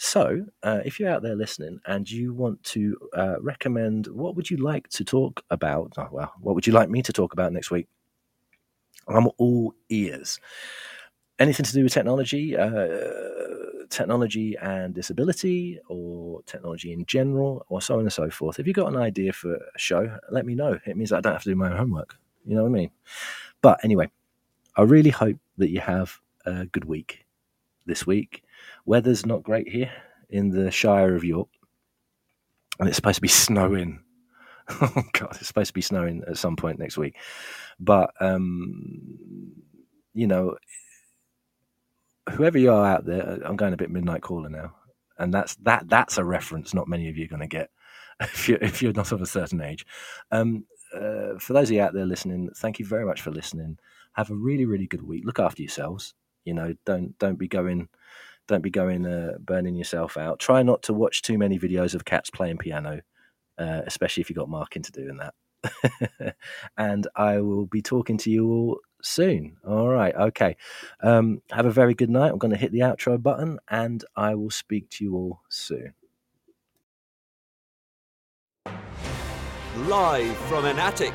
So, uh, if you're out there listening and you want to uh, recommend what would you like to talk about, oh, well, what would you like me to talk about next week? I'm all ears. Anything to do with technology, uh, technology and disability, or technology in general, or so on and so forth. If you've got an idea for a show, let me know. It means I don't have to do my homework. You know what I mean? But anyway, I really hope that you have a good week this week. Weather's not great here in the Shire of York, and it's supposed to be snowing. oh God, it's supposed to be snowing at some point next week. But um, you know, whoever you are out there, I'm going a bit midnight caller now, and that's that. That's a reference not many of you are going to get if you're if you're not of a certain age. Um, uh, for those of you out there listening, thank you very much for listening. Have a really really good week. Look after yourselves. You know, don't don't be going don't be going uh, burning yourself out. Try not to watch too many videos of cats playing piano, uh, especially if you've got Mark into doing that. and I will be talking to you all soon. All right, okay. Um, have a very good night. I'm going to hit the outro button, and I will speak to you all soon. Live from an attic.